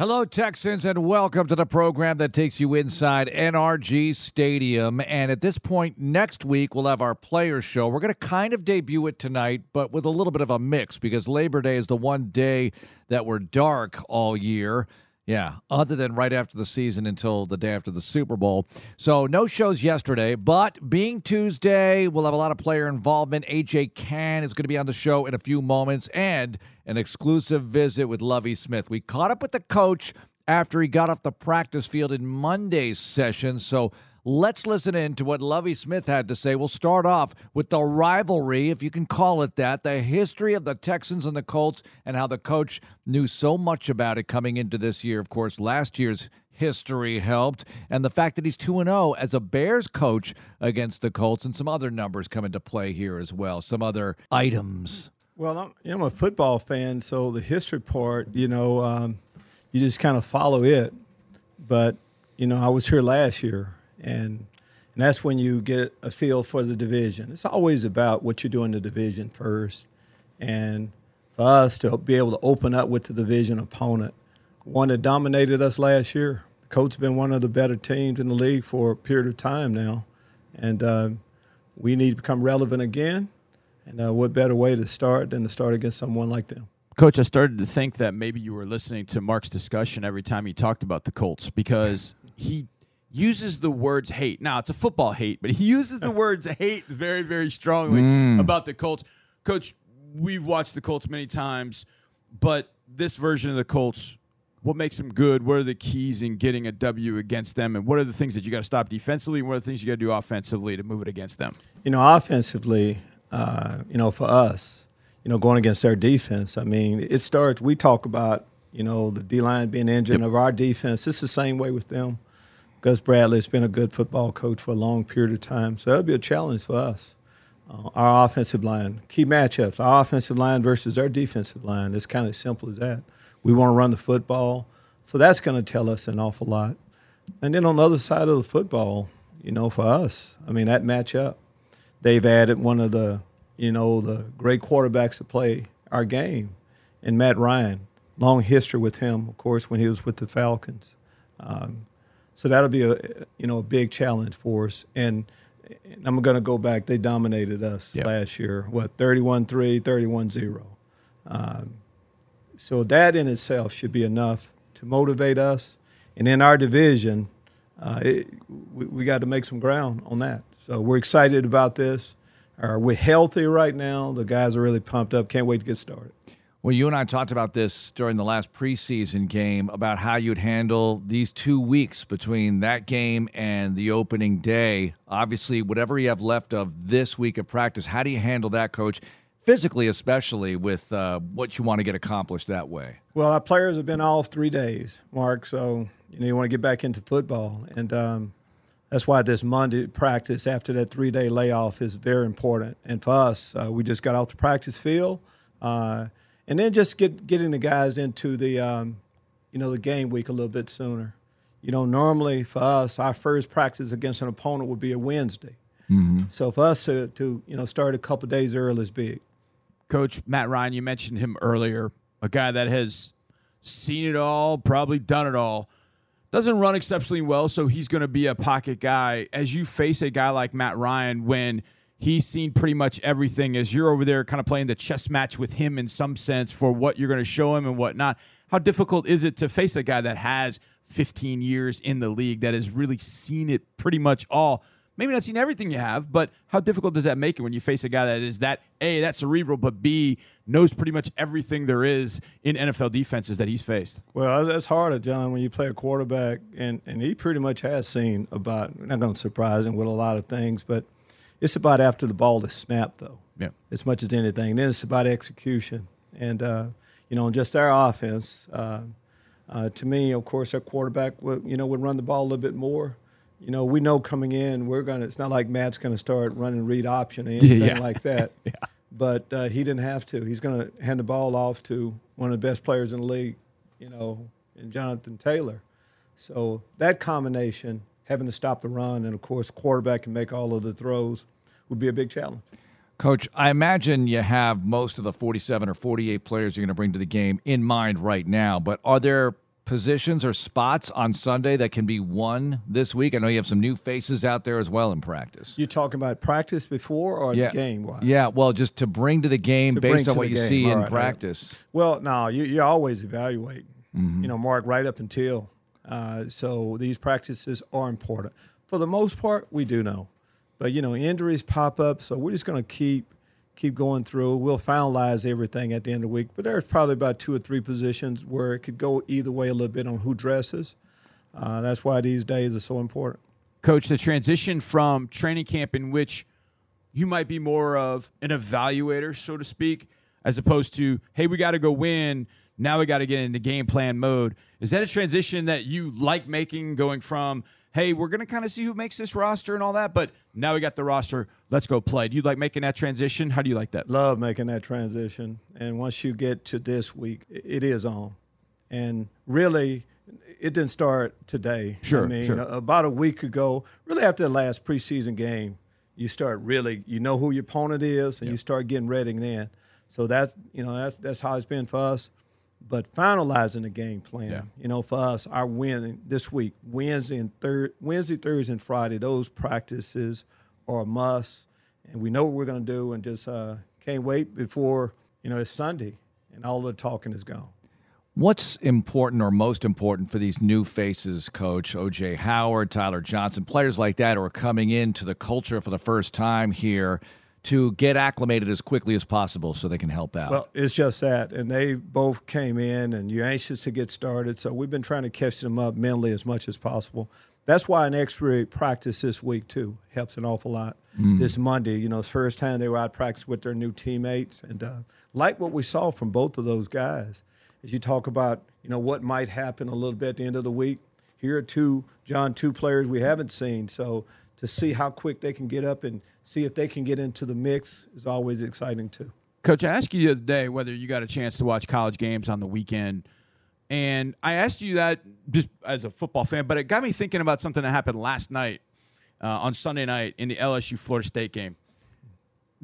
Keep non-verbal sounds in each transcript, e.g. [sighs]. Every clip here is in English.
Hello, Texans, and welcome to the program that takes you inside NRG Stadium. And at this point, next week, we'll have our players' show. We're going to kind of debut it tonight, but with a little bit of a mix because Labor Day is the one day that we're dark all year. Yeah, other than right after the season until the day after the Super Bowl. So no shows yesterday, but being Tuesday, we'll have a lot of player involvement. AJ Cann is going to be on the show in a few moments and an exclusive visit with Lovie Smith. We caught up with the coach after he got off the practice field in Monday's session. So Let's listen in to what Lovie Smith had to say. We'll start off with the rivalry, if you can call it that, the history of the Texans and the Colts, and how the coach knew so much about it coming into this year. Of course, last year's history helped, and the fact that he's 2 0 as a Bears coach against the Colts, and some other numbers come into play here as well, some other items. Well, I'm, you know, I'm a football fan, so the history part, you know, um, you just kind of follow it. But, you know, I was here last year and and that's when you get a feel for the division. It's always about what you do in the division first, and for us to be able to open up with the division opponent, one that dominated us last year. The Colts been one of the better teams in the league for a period of time now, and uh, we need to become relevant again. And uh, what better way to start than to start against someone like them? Coach, I started to think that maybe you were listening to Mark's discussion every time he talked about the Colts because he uses the words hate. Now, it's a football hate, but he uses the [laughs] words hate very, very strongly mm. about the Colts. Coach, we've watched the Colts many times, but this version of the Colts, what makes them good? What are the keys in getting a W against them? And what are the things that you got to stop defensively? And what are the things you got to do offensively to move it against them? You know, offensively, uh, you know, for us, you know, going against their defense, I mean, it starts, we talk about, you know, the D line being the engine yep. of our defense. It's the same way with them. Gus Bradley's been a good football coach for a long period of time, so that'll be a challenge for us. Uh, our offensive line, key matchups, our offensive line versus our defensive line. It's kind of simple as that. We want to run the football, so that's going to tell us an awful lot. And then on the other side of the football, you know, for us, I mean, that matchup, they've added one of the, you know, the great quarterbacks to play our game, and Matt Ryan. Long history with him, of course, when he was with the Falcons. Um, so that'll be a you know a big challenge for us. And, and I'm going to go back. They dominated us yep. last year. What 31-3, 31-0. Um, so that in itself should be enough to motivate us. And in our division, uh, it, we, we got to make some ground on that. So we're excited about this. Uh, we're healthy right now. The guys are really pumped up. Can't wait to get started. Well, you and I talked about this during the last preseason game about how you'd handle these two weeks between that game and the opening day. Obviously, whatever you have left of this week of practice, how do you handle that, coach? Physically, especially with uh, what you want to get accomplished that way. Well, our players have been off three days, Mark. So you know you want to get back into football, and um, that's why this Monday practice after that three-day layoff is very important. And for us, uh, we just got off the practice field. Uh, and then just get getting the guys into the um, you know the game week a little bit sooner. You know, normally for us, our first practice against an opponent would be a Wednesday. Mm-hmm. So for us to, to you know start a couple days early is big. Coach Matt Ryan, you mentioned him earlier, a guy that has seen it all, probably done it all. Doesn't run exceptionally well, so he's going to be a pocket guy. As you face a guy like Matt Ryan, when he's seen pretty much everything as you're over there kind of playing the chess match with him in some sense for what you're going to show him and whatnot. How difficult is it to face a guy that has 15 years in the league that has really seen it pretty much all? Maybe not seen everything you have, but how difficult does that make it when you face a guy that is that A, that cerebral, but B, knows pretty much everything there is in NFL defenses that he's faced? Well, that's harder, John, when you play a quarterback, and, and he pretty much has seen about, not going to surprise him with a lot of things, but – it's about after the ball is snapped, though. Yeah. As much as anything. Then it's about execution. And, uh, you know, just our offense, uh, uh, to me, of course, our quarterback, would, you know, would run the ball a little bit more. You know, we know coming in, we're to, it's not like Matt's going to start running read option or [laughs] anything yeah. like that. [laughs] yeah. But uh, he didn't have to. He's going to hand the ball off to one of the best players in the league, you know, in Jonathan Taylor. So that combination having to stop the run, and of course, quarterback can make all of the throws would be a big challenge. Coach, I imagine you have most of the 47 or 48 players you're going to bring to the game in mind right now, but are there positions or spots on Sunday that can be won this week? I know you have some new faces out there as well in practice. You talking about practice before or yeah. the game? Wise? Yeah, well, just to bring to the game To based on what you game. see All in right, all right. practice. Well, no, you, you always evaluate. Mm-hmm. You know, Mark, right up until. Uh, so these practices are important. For the most part, we do know, but you know, injuries pop up, so we're just going to keep keep going through. We'll finalize everything at the end of the week, but there's probably about two or three positions where it could go either way a little bit on who dresses. Uh, that's why these days are so important. Coach, the transition from training camp in which you might be more of an evaluator, so to speak, as opposed to, hey, we got to go win. Now we got to get into game plan mode. Is that a transition that you like making, going from, hey, we're going to kind of see who makes this roster and all that, but now we got the roster. Let's go play. Do you like making that transition? How do you like that? love making that transition. And once you get to this week, it is on. And really, it didn't start today. Sure, I mean, sure. about a week ago, really after the last preseason game, you start really, you know who your opponent is, and you start getting ready then. So that's, you know, that's that's how it's been for us. But finalizing the game plan, Yeah. you know, for us, our win this week, Wednesday and third, Wednesday, Thursday, and Friday, those practices are a must, and we know what we're going to do, and just uh, can't wait before you know it's Sunday and all the talking is gone. What's important or most important for these new faces, Coach OJ Howard, Tyler Johnson, players like that who are coming into the culture for the first time here to get acclimated as quickly as possible so they can help out? Well, it's just that, and they both came in, and you're anxious to get started. So we've been trying to catch them up mentally as much as possible. That's why an extra practice this week too helps an awful lot. This Monday, you know, the first time they were out practice with their new teammates, and uh, like what we saw from both of those guys, as you talk about, you know, what might happen a little bit at the end of the week. Here are two, John, two players we haven't seen. So to see how quick they can get up and see if they can get into the mix is always exciting too. Coach, I asked you the other day whether you got a chance to watch college games on the weekend. And I asked you that just as a football fan, but it got me thinking about something that happened last night uh, on Sunday night in the LSU Florida State game.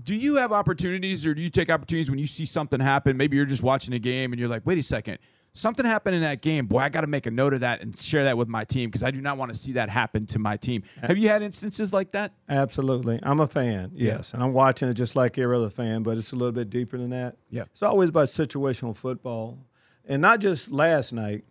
Do you have opportunities or do you take opportunities when you see something happen? Maybe you're just watching a game and you're like, wait a second, something happened in that game. Boy, I got to make a note of that and share that with my team because I do not want to see that happen to my team. Have you had instances like that? Absolutely. I'm a fan, yes. And I'm watching it just like every other fan, but it's a little bit deeper than that. Yeah. It's always about situational football. And not just last night.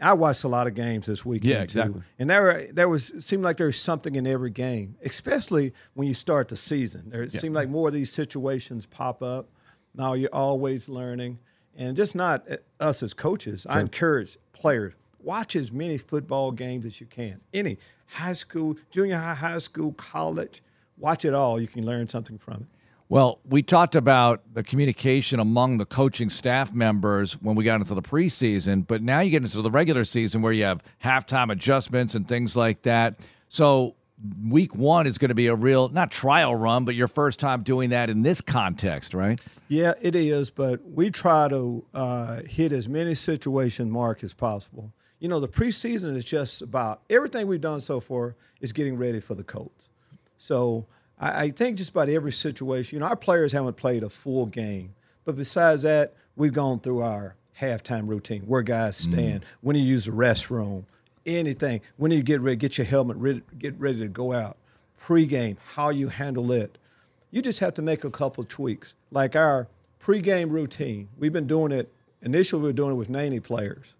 I watched a lot of games this weekend. Yeah, too. exactly. And there, there was seemed like there was something in every game, especially when you start the season. There it seemed like more of these situations pop up. Now you're always learning, and just not uh, us as coaches. I encourage players watch as many football games as you can. Any high school, junior high, high school, college, watch it all. You can learn something from it. Well, we talked about the communication among the coaching staff members when we got into the preseason, but now you get into the regular season where you have halftime adjustments and things like that. So, week one is going to be a real, not trial run, but your first time doing that in this context, right? Yeah, it is, but we try to uh, hit as many situation mark as possible. You know, the preseason is just about everything we've done so far is getting ready for the Colts. So I, I think just about every situation, you know, our players haven't played a full game, but besides that, we've gone through our halftime routine where guys stand, when you use the restroom, anything, when you get ready, get your helmet ready, get ready to go out, pregame, how you handle it. You just have to make a couple tweaks. Like our pregame routine, we've been doing it. Initially, we were doing it with 90 players.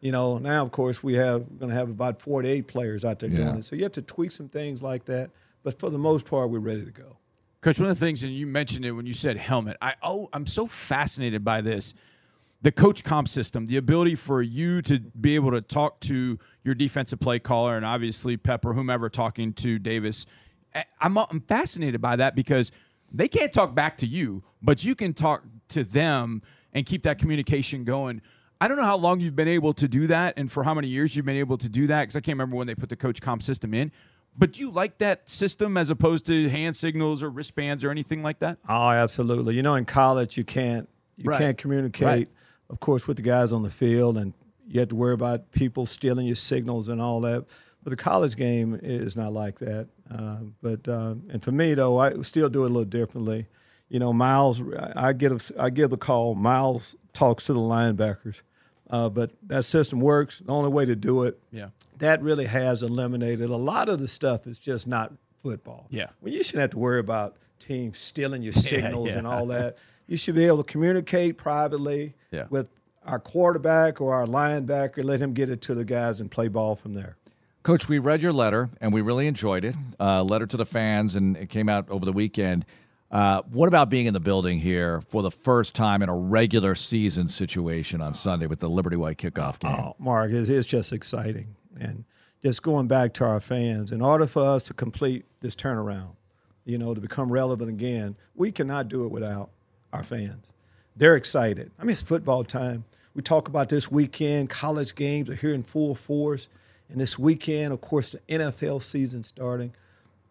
You know, now of course we have going to have about 48 players out there Yeah. doing it. So you have to tweak some things like that. But for the most part, we're ready to go. Coach, one of the things, and you mentioned it when you said helmet. I oh, I'm so fascinated by this, the coach comp system, the ability for you to be able to talk to your defensive play caller, and obviously Pepper, whomever talking to Davis. I'm I'm fascinated by that because they can't talk back to you, but you can talk to them and keep that communication going. I don't know how long you've been able to do that, and for how many years you've been able to do that, because I can't remember when they put the coach comp system in. But do you like that system as opposed to hand signals or wristbands or anything like that? Oh, absolutely. You know, in college, you can't you Right. can't communicate, Right. Of course, with the guys on the field, and you have to worry about people stealing your signals and all that. But the college game is not like that. Uh, but uh, and for me though, I still do it a little differently. You know, Miles, I get a, I give the call. Miles talks to the linebackers. uh, but that system works. The only way to do it, Yeah. that really has eliminated a lot of the stuff. Is just not football. Yeah. Well, you shouldn't have to worry about teams stealing your [laughs] signals and yeah. all that. You should be able to communicate privately Yeah. with our quarterback or our linebacker. Let him get it to the guys and play ball from there. Coach, we read your letter and we really enjoyed it. Uh, letter to the fans, and it came out over the weekend. Uh, what about being in the building here for the first time in a regular season situation on Sunday with the Liberty White kickoff game? Oh, Mark, it's, it's just exciting. And just going back to our fans, in order for us to complete this turnaround, you know, to become relevant again, we cannot do it without our fans. They're excited. I mean, it's football time. We talk about this weekend, college games are here in full force. And this weekend, of course, the NFL season starting.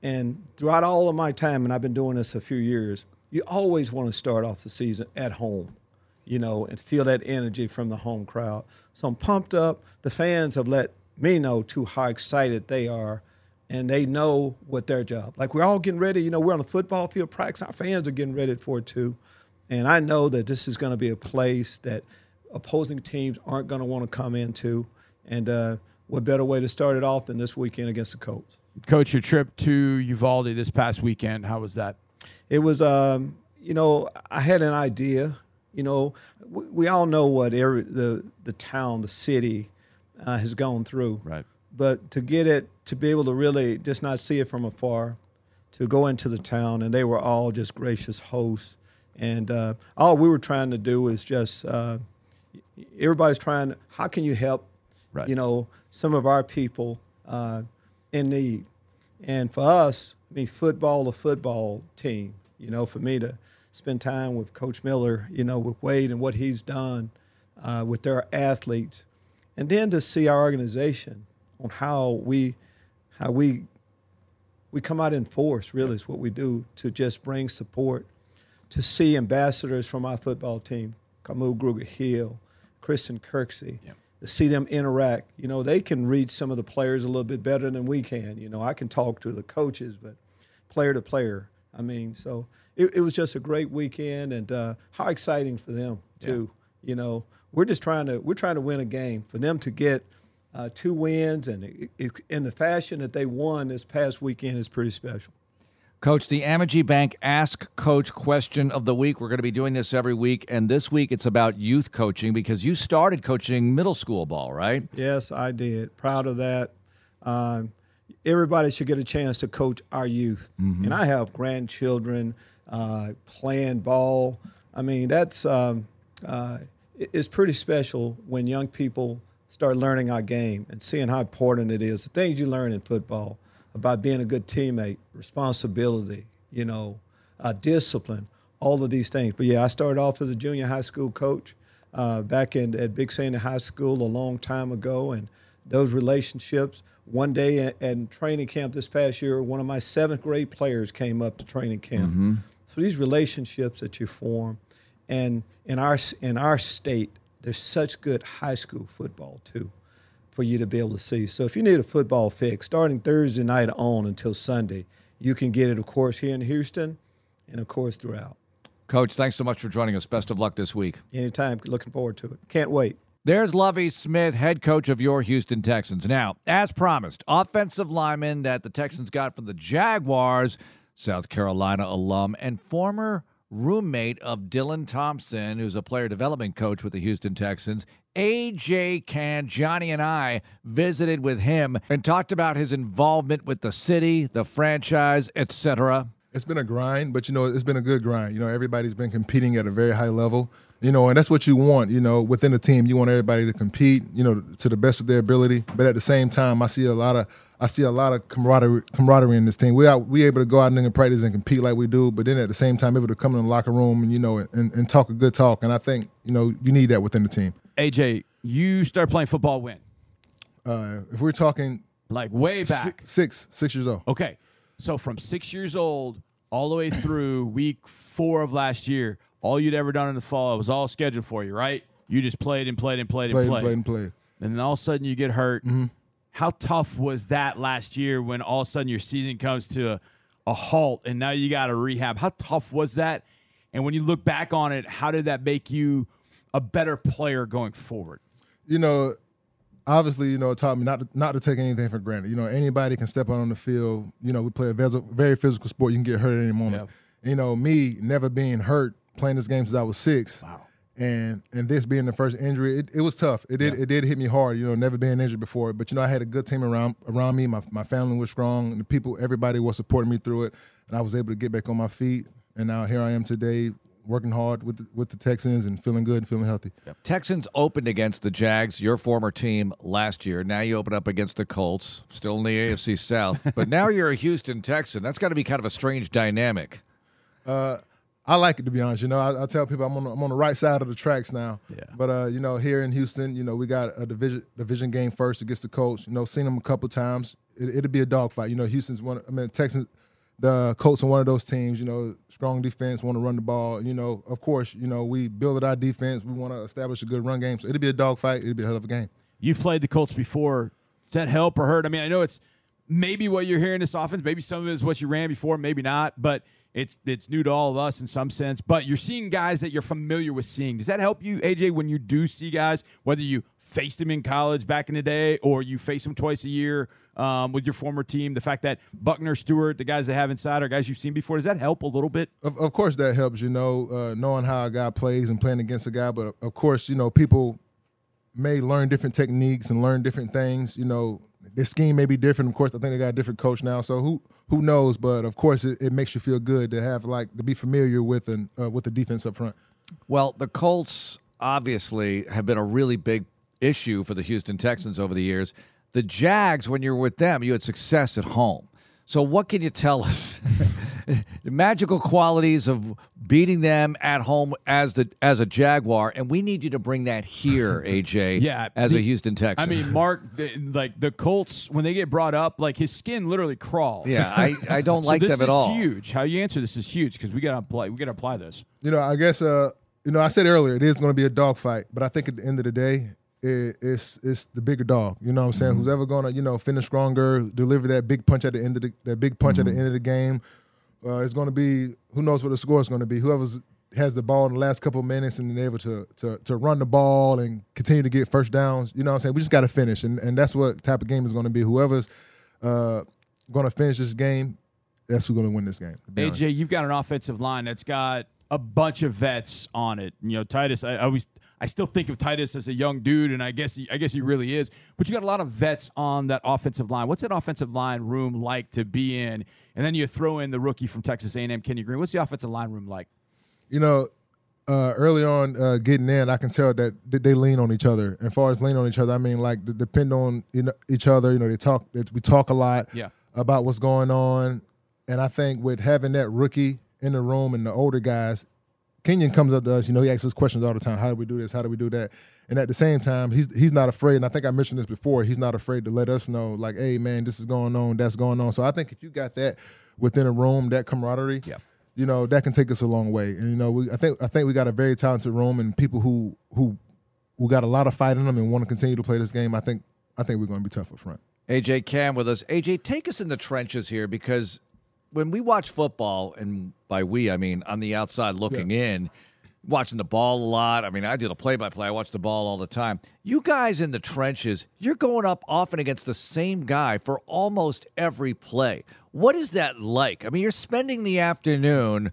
And throughout all of my time, and I've been doing this a few years, you always want to start off the season at home, you know, and feel that energy from the home crowd. So I'm pumped up. The fans have let me know too how excited they are, and they know what their job. Like we're all getting ready. You know, we're on the football field practice. Our fans are getting ready for it too, and I know that this is going to be a place that opposing teams aren't going to want to come into. And uh, what better way to start it off than this weekend against the Colts? Coach, your trip to Uvalde this past weekend, how was that? It was, um, you know, I had an idea. You know, we, we all know what every, the the town, the city, uh, has gone through. Right. But to get it, to be able to really just not see it from afar, to go into the town, and they were all just gracious hosts. And uh, all we were trying to do is just, uh, everybody's trying. How can you help? Right. You know, some of our people uh, in need. And for us, I mean, football, a football team, you know, for me to spend time with Coach Miller, you know, with Wade and what he's done uh, with their athletes, and then to see our organization on how we, how we, we come out in force. Really, is what we do to just bring support, to see ambassadors from our football team, Kamu Gruger Hill, Christian Kirksey, Yeah. to see them interact. You know, they can read some of the players a little bit better than we can. You know, I can talk to the coaches, but player to player. I mean, so it, it was just a great weekend, and uh, how exciting for them too. You know, we're just trying to we're trying to win a game for them to get uh, two wins, and in the fashion that they won this past weekend is pretty special. Coach, the Amegy Bank Ask Coach question of the week. We're going to be doing this every week. And this week it's about youth coaching because you started coaching middle school ball, right? Yes, I did. Proud of that. Um, everybody should get a chance to coach our youth. And I have grandchildren uh, playing ball. I mean, that's um, uh, it's pretty special when young people start learning our game and seeing how important it is. The things you learn in football about being a good teammate, responsibility, you know, uh, discipline, all of these things. But yeah, I started off as a junior high school coach uh, back in at Big Sandy High School a long time ago, and those relationships. One day at, at training camp this past year, one of my seventh grade players came up to training camp. So these relationships that you form, and in our in our state, there's such good high school football too, for you to be able to see. So if you need a football fix, starting Thursday night on until Sunday, you can get it, of course, here in Houston, and of course throughout. Coach, thanks so much for joining us. Best of luck this week. Anytime, looking forward to it. Can't wait. There's Lovie Smith, head coach of your Houston Texans. Now, as promised, offensive lineman that the Texans got from the Jaguars, South Carolina alum, and former roommate of Dylan Thompson, who's a player development coach with the Houston Texans. AJ Cann, Johnny and I visited with him and talked about his involvement with the city, the franchise, etc. it's been a grind, but you know, it's been a good grind. You know, everybody's been competing at a very high level. You know, and that's what you want. You know, within the team, you want everybody to compete. You know, to the best of their ability. But at the same time, I see a lot of I see a lot of camaraderie camaraderie in this team. We are we able to go out and practice and compete like we do, but then at the same time, able to come in the locker room and you know and, and talk a good talk. And I think you know you need that within the team. AJ, you start playing football when? Uh, if we're talking Like way back. six, six six years old, Okay. So from six years old all the way through [coughs] week four of last year, all you'd ever done in the fall, it was all scheduled for you, right? You just played and played and played and played played. and played and played. And then all of a sudden you get hurt. How tough was that last year when all of a sudden your season comes to a, a halt and now you got to rehab? How tough was that? And when you look back on it, how did that make you a better player going forward? you know, obviously, you know, it taught me not to, not to take anything for granted. You know, anybody can step out on the field. You know, we play a very physical sport. You can get hurt at any moment. Yeah. You know, me never being hurt playing this game since I was six. Wow. And and this being the first injury, it, it was tough. It did yeah. it did hit me hard. You know, never been injured before. But you know, I had a good team around around me. My my family was strong, and the people, everybody was supporting me through it. And I was able to get back on my feet. And now here I am today, working hard with the, with the Texans and feeling good and feeling healthy. Yep. Texans opened against the Jags, your former team last year. Now you open up against the Colts, still in the [laughs] AFC South. but now you're a Houston Texan. That's got to be kind of a strange dynamic. Uh, I like it to be honest. You know, I, I tell people I'm on the, I'm on the right side of the tracks now. Yeah. But uh, you know, here in Houston, you know, we got a division division game first against the Colts. You know, seen them a couple times. It, it'll be a dogfight. You know, Houston's one. I mean, Texans the Colts are one of those teams, you know, strong defense, want to run the ball. You know, of course, you know, we build our defense. We want to establish a good run game. So it'll be a dogfight. It'll be a hell of a game. You've played the Colts before. Does that help or hurt? I mean, I know it's maybe what you're hearing this offense. Maybe some of it is what you ran before, maybe not. But it's it's new to all of us in some sense. But you're seeing guys that you're familiar with seeing. Does that help you, AJ, when you do see guys, whether you faced him in college back in the day or you face him twice a year um, with your former team? The fact that Buckner, Stewart, the guys they have inside are guys you've seen before, does that help a little bit? Of, of course, that helps, you know, uh, knowing how a guy plays and playing against a guy. But of course, you know, people may learn different techniques and learn different things. You know, their scheme may be different. Of course, I think they got a different coach now, so who who knows? But of course, it, it makes you feel good to have like to be familiar with and uh, with the defense up front. Well, the Colts obviously have been a really big issue for the Houston Texans over the years. The Jags, when you're with them, you had success at home. So, what can you tell us? [laughs] the magical qualities of beating them at home as the as a Jaguar, and we need you to bring that here, [laughs] AJ. yeah, as the, a Houston Texan. I mean, Mark, like the Colts, when they get brought up, like his skin literally crawls. Yeah, I, I don't [laughs] so like them at all. Huge. How you answer this is huge because we got to apply. We got to apply this. You know, I guess. Uh, you know, I said earlier it is going to be a dogfight, but I think at the end of the day, it, it's it's the bigger dog. You know what I'm saying? Mm-hmm. Who's ever gonna you know finish stronger, deliver that big punch at the end of the that big punch mm-hmm. at the mm-hmm. end of the game. Uh, it's going to be who knows what the score is going to be. Whoever's has the ball in the last couple of minutes and able to to to run the ball and continue to get first downs. You know what I'm saying? We just got to finish, and and that's what type of game is going to be. Whoever's uh, going to finish this game, that's who's going to win this game. AJ, honest. you've got an offensive line that's got a bunch of vets on it. You know, Titus, I, I always I still think of Titus as a young dude, and I guess he, I guess he really is. But you got a lot of vets on that offensive line. What's that offensive line room like to be in? And then you throw in the rookie from Texas A&M, Kenyon Green. What's the offensive line room like? You know, uh, early on uh, getting in, I can tell that they lean on each other. As far as lean on each other, I mean like depend on each other. You know, they talk. We talk a lot yeah. about what's going on, and I think with having that rookie in the room and the older guys, Kenyon comes up to us, you know, he asks us questions all the time. How do we do this? How do we do that? And at the same time, he's he's not afraid. And I think I mentioned this before. He's not afraid to let us know, like, hey, man, this is going on, that's going on. So I think if you got that within a room, that camaraderie, yeah. you know, that can take us a long way. And you know, we, I think I think we got a very talented room and people who who who got a lot of fight in them and want to continue to play this game. I think I think we're going to be tough up front. AJ Cann with us. AJ, take us in the trenches here because when we watch football, and by we I mean on the outside looking yeah. in, watching the ball a lot. I mean, I do the play-by-play. I watch the ball all the time. You guys in the trenches, you're going up often against the same guy for almost every play. What is that like? I mean, you're spending the afternoon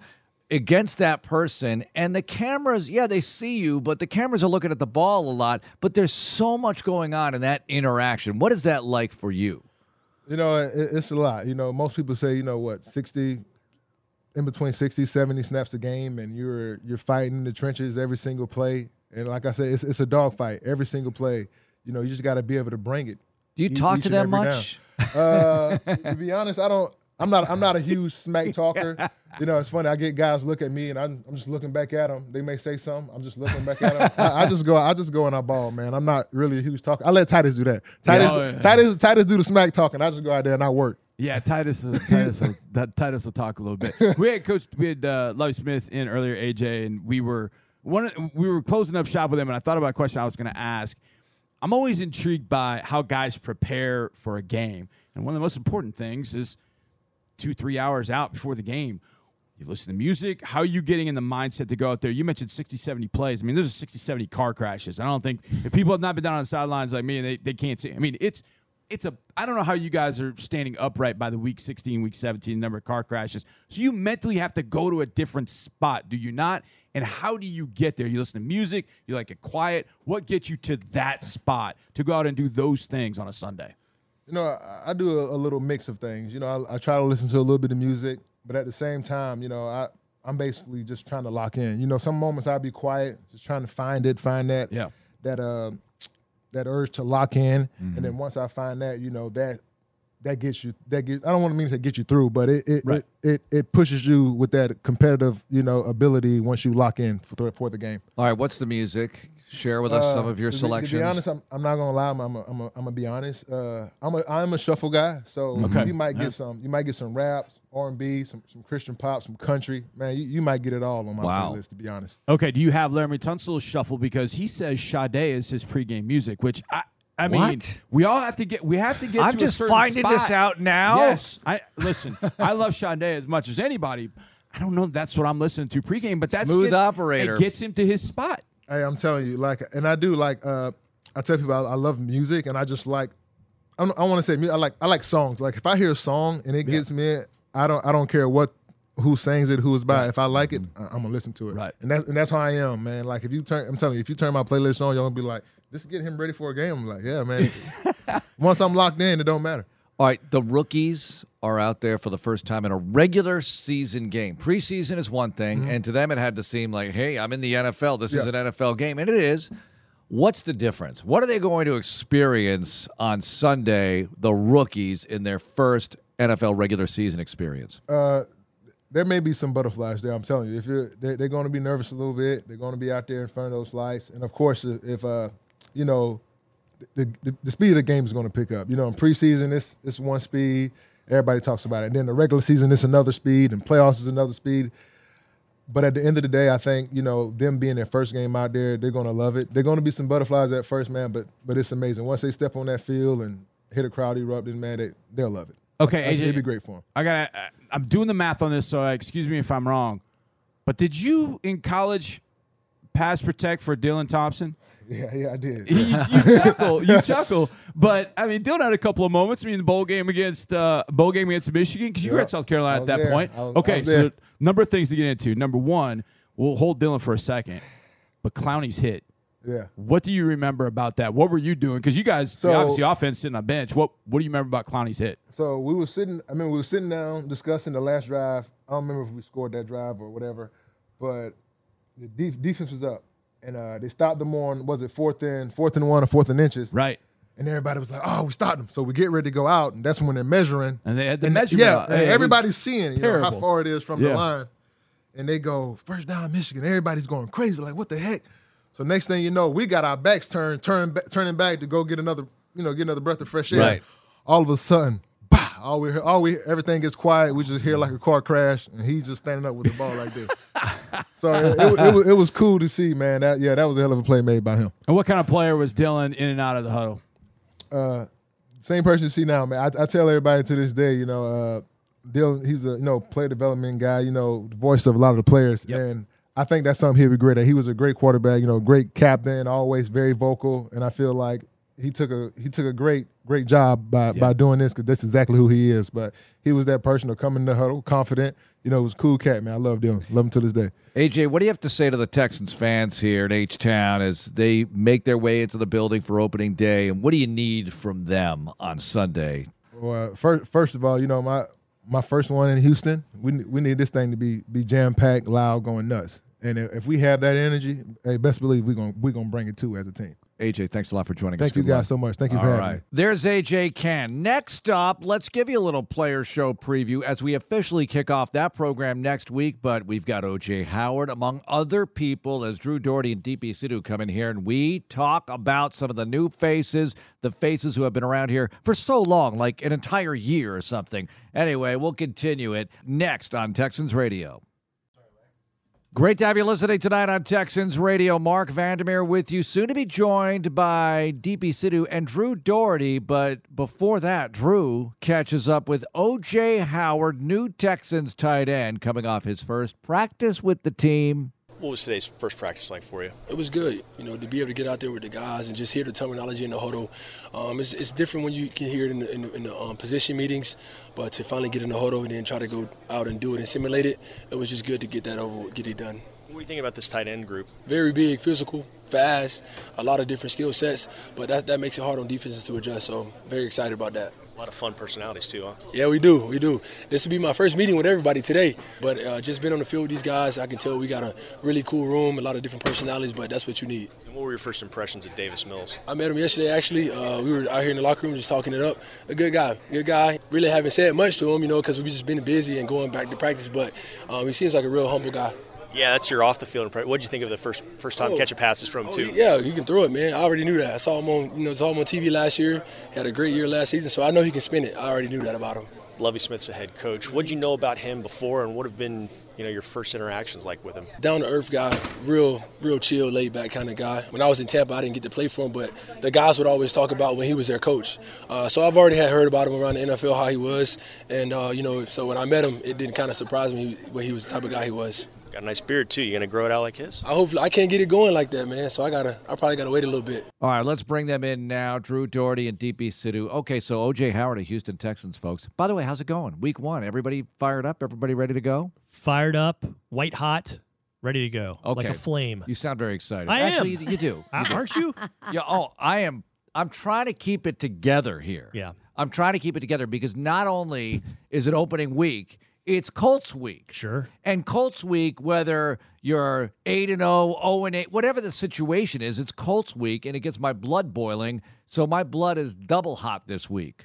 against that person and the cameras yeah they see you but the cameras are looking at the ball a lot but there's so much going on in that interaction what is that like for you you know, it, it's a lot. You know, most people say, you know, what, 60, in between 60, 70 snaps a game, and you're you're fighting in the trenches every single play. And like I said, it's, it's a dogfight every single play. You know, you just got to be able to bring it. Do you talk to them much? Uh, to be honest, I don't. I'm not I'm not a huge [laughs] smack talker. You know, it's funny. I get guys look at me and I'm, I'm just looking back at them. They may say something. I'm just looking back at them. I, I, just go I just go and I ball, man. I'm not really a huge talker. I let Titus do that. Titus oh, yeah. Titus Titus do the smack talking. I just go out there and I work. Yeah, Titus. Uh, [laughs] Titus. will, that, Titus will talk a little bit. We had Coach. We had uh, Lovie Smith in earlier, AJ, and we were one. We were closing up shop with him, and I thought about a question I was going to ask. I'm always intrigued by how guys prepare for a game, and one of the most important things is two, three hours out before the game. You listen to music. How are you getting in the mindset to go out there? You mentioned 60, 70 plays. I mean, there's 60, 70 car crashes. I don't think if people have not been down on the sidelines like me and they, they can't see. I mean, it's it's a I don't know how you guys are standing upright by the week 16, week 17 number of car crashes. So you mentally have to go to a different spot, do you not? And how do you get there? You listen to music, you like it quiet. What gets you to that spot to go out and do those things on a Sunday? You know, I, I do a, a, little mix of things. You know, I, I, try to listen to a little bit of music, but at the same time, you know, I I'm basically just trying to lock in. You know, some moments I'll be quiet, just trying to find it, find that yeah. that uh that urge to lock in, mm-hmm. and then once I find that, you know that that gets you that get I don't want to mean to get you through, but it it, right. it it, it pushes you with that competitive you know ability once you lock in for, for the game. All right, what's the music? Share with us uh, some of your to selections. Be, to be honest, I'm, I'm not gonna lie. I'm I'm a, I'm, a, I'm gonna be honest. Uh, I'm a I'm a shuffle guy, so okay. you might get yeah. some you might get some raps, R and B, some some Christian pop, some country. Man, you, you might get it all on my wow. playlist. To be honest. Okay, do you have Laremy Tunsil's shuffle because he says Sade is his pregame music, which I I mean, what? we all have to get. We have to get. I'm to just finding spot. this out now. Yes, I listen. I love Sade as much as anybody. I don't know. That's what I'm listening to pregame, but that's smooth get, operator. It gets him to his spot. Hey, I'm telling you, like, and I do like. uh I tell people I, I love music, and I just like. I, I want to say I like I like songs. Like if I hear a song and it yeah. gets me, I don't I don't care what who sings it, who is by. Right. If I like it, I'm gonna listen to it. Right. And that's and that's how I am, man. Like if you turn, I'm telling you, if you turn my playlist on, you're gonna be like, just get him ready for a game. I'm like, yeah, man. [laughs] Once I'm locked in, it don't matter. All right, the rookies are out there for the first time in a regular season game. Preseason is one thing, mm-hmm. and to them it had to seem like, hey, I'm in the NFL. This yeah. is an NFL game, and it is. What's the difference? What are they going to experience on Sunday, the rookies, in their first NFL regular season experience? Uh, there may be some butterflies there. I'm telling you, if you're, they're, they're going to be nervous a little bit. They're going to be out there in front of those lights, and of course, if uh, you know, the, the, the speed of the game is going to pick up. You know, in preseason, it's it's one speed. Everybody talks about it. And then the regular season, is another speed, and playoffs is another speed. But at the end of the day, I think you know them being their first game out there, they're going to love it. They're going to be some butterflies at first, man. But but it's amazing once they step on that field and hit a crowd erupting, man. They they'll love it. Okay, AJ, it'd be great for them. I got. I'm doing the math on this, so uh, excuse me if I'm wrong. But did you in college pass protect for Dylan Thompson? [laughs] Yeah, yeah, I did. you, you chuckle, you chuckle, but I mean, Dylan had a couple of moments. I mean, the bowl game against uh, bowl game against Michigan because you yep. were at South Carolina at that there. point. Was, okay, so number of things to get into. Number one, we'll hold Dylan for a second, but Clowney's hit. Yeah. What do you remember about that? What were you doing? Because you guys, so, obviously, offense sitting on bench. What What do you remember about Clowney's hit? So we were sitting. I mean, we were sitting down discussing the last drive. I don't remember if we scored that drive or whatever, but the def- defense was up, and uh, they stopped them on was it fourth and fourth and one or fourth and inches, right? And everybody was like, "Oh, we stopped them." So we get ready to go out, and that's when they're measuring. And they had the measurement. Yeah, hey, everybody's seeing you know, how far it is from yeah. the line. And they go first down, Michigan. Everybody's going crazy, like, "What the heck?" So next thing you know, we got our backs turned, turn, turning back to go get another, you know, get another breath of fresh air. Right. All of a sudden, all we, all we, everything gets quiet. We just hear like a car crash, and he's just standing up with the ball like this. [laughs] so it, it, it, was, it was cool to see, man. That yeah, that was a hell of a play made by him. And what kind of player was Dylan in and out of the huddle? Uh, same person you see now, man. I, I, tell everybody to this day, you know, uh, Dylan, he's a you know player development guy, you know, the voice of a lot of the players, yep. and I think that's something he'll be great at. He was a great quarterback, you know, great captain, always very vocal, and I feel like he took a he took a great great job by yeah. by doing this because that's exactly who he is. But he was that person to come in the huddle, confident. You know, it was cool cat man. I love him. Love him to this day. AJ, what do you have to say to the Texans fans here in H Town as they make their way into the building for opening day, and what do you need from them on Sunday? Well, uh, first first of all, you know my my first one in Houston. We we need this thing to be be jam packed, loud, going nuts. And if we have that energy, hey, best believe we're gonna we're gonna bring it too as a team. AJ, thanks a lot for joining Thank us. Thank you guys so much. Thank you All for having right. me. There's AJ Cann. Next up, let's give you a little player show preview as we officially kick off that program next week. But we've got OJ Howard, among other people, as Drew Dougherty and DP Sidhu come in here, and we talk about some of the new faces, the faces who have been around here for so long, like an entire year or something. Anyway, we'll continue it next on Texans Radio. Great to have you listening tonight on Texans Radio. Marc Vandermeer with you, soon to be joined by DP Sidhu and Drew Dougherty. But before that, Drew catches up with OJ Howard, new Texans tight end, coming off his first practice with the team. What was today's first practice like for you? It was good, you know, to be able to get out there with the guys and just hear the terminology in the huddle. Um, it's, it's, different when you can hear it in the, in the, in the um, position meetings, but to finally get in the huddle and then try to go out and do it and simulate it, it was just good to get that over, get it done. What do you think about this tight end group? Very big, physical, fast, a lot of different skill sets, but that, that makes it hard on defenses to adjust. So very excited about that. A lot of fun personalities too, huh? Yeah, we do. We do. This will be my first meeting with everybody today, but uh, just being on the field with these guys, I can tell we got a really cool room, a lot of different personalities, but that's what you need. And what were your first impressions of Davis Mills? I met him yesterday. Actually, uh, we were out here in the locker room just talking it up. A good guy, good guy. Really haven't said much to him, you know, because we've just been busy and going back to practice, but um, he seems like a real humble guy. Yeah, that's your off the field. What did you think of the first first time oh, catching passes from him oh, too? Yeah, he can throw it, man. I already knew that. I saw him on you know saw him on TV last year. He had a great year last season, so I know he can spin it. I already knew that about him. Lovie Smith's the head coach. What did you know about him before, and what have been you know your first interactions like with him? Down to earth guy, real real chill, laid back kind of guy. When I was in Tampa, I didn't get to play for him, but the guys would always talk about when he was their coach. Uh, so I've already had heard about him around the NFL how he was, and uh, you know, so when I met him, it didn't kind of surprise me when he was the type of guy he was. Got a nice beard too. You gonna grow it out like his? I hope I can't get it going like that, man. So I gotta, I probably gotta wait a little bit. All right, let's bring them in now. Drew Dougherty and DP Sidhu. Okay, so OJ Howard of Houston Texans, folks. By the way, how's it going? Week one. Everybody fired up? Everybody ready to go? Fired up, white hot, ready to go. Okay. Like a flame. You sound very excited. I Actually, am. You, [laughs] you do. Uh, aren't you? yeah. Oh, I am. I'm trying to keep it together here. Yeah. I'm trying to keep it together because not only is it opening week, it's Colts week. Sure. And Colts week, whether you're 8 and 0, 0 and 8, whatever the situation is, it's Colts week and it gets my blood boiling. So my blood is double hot this week.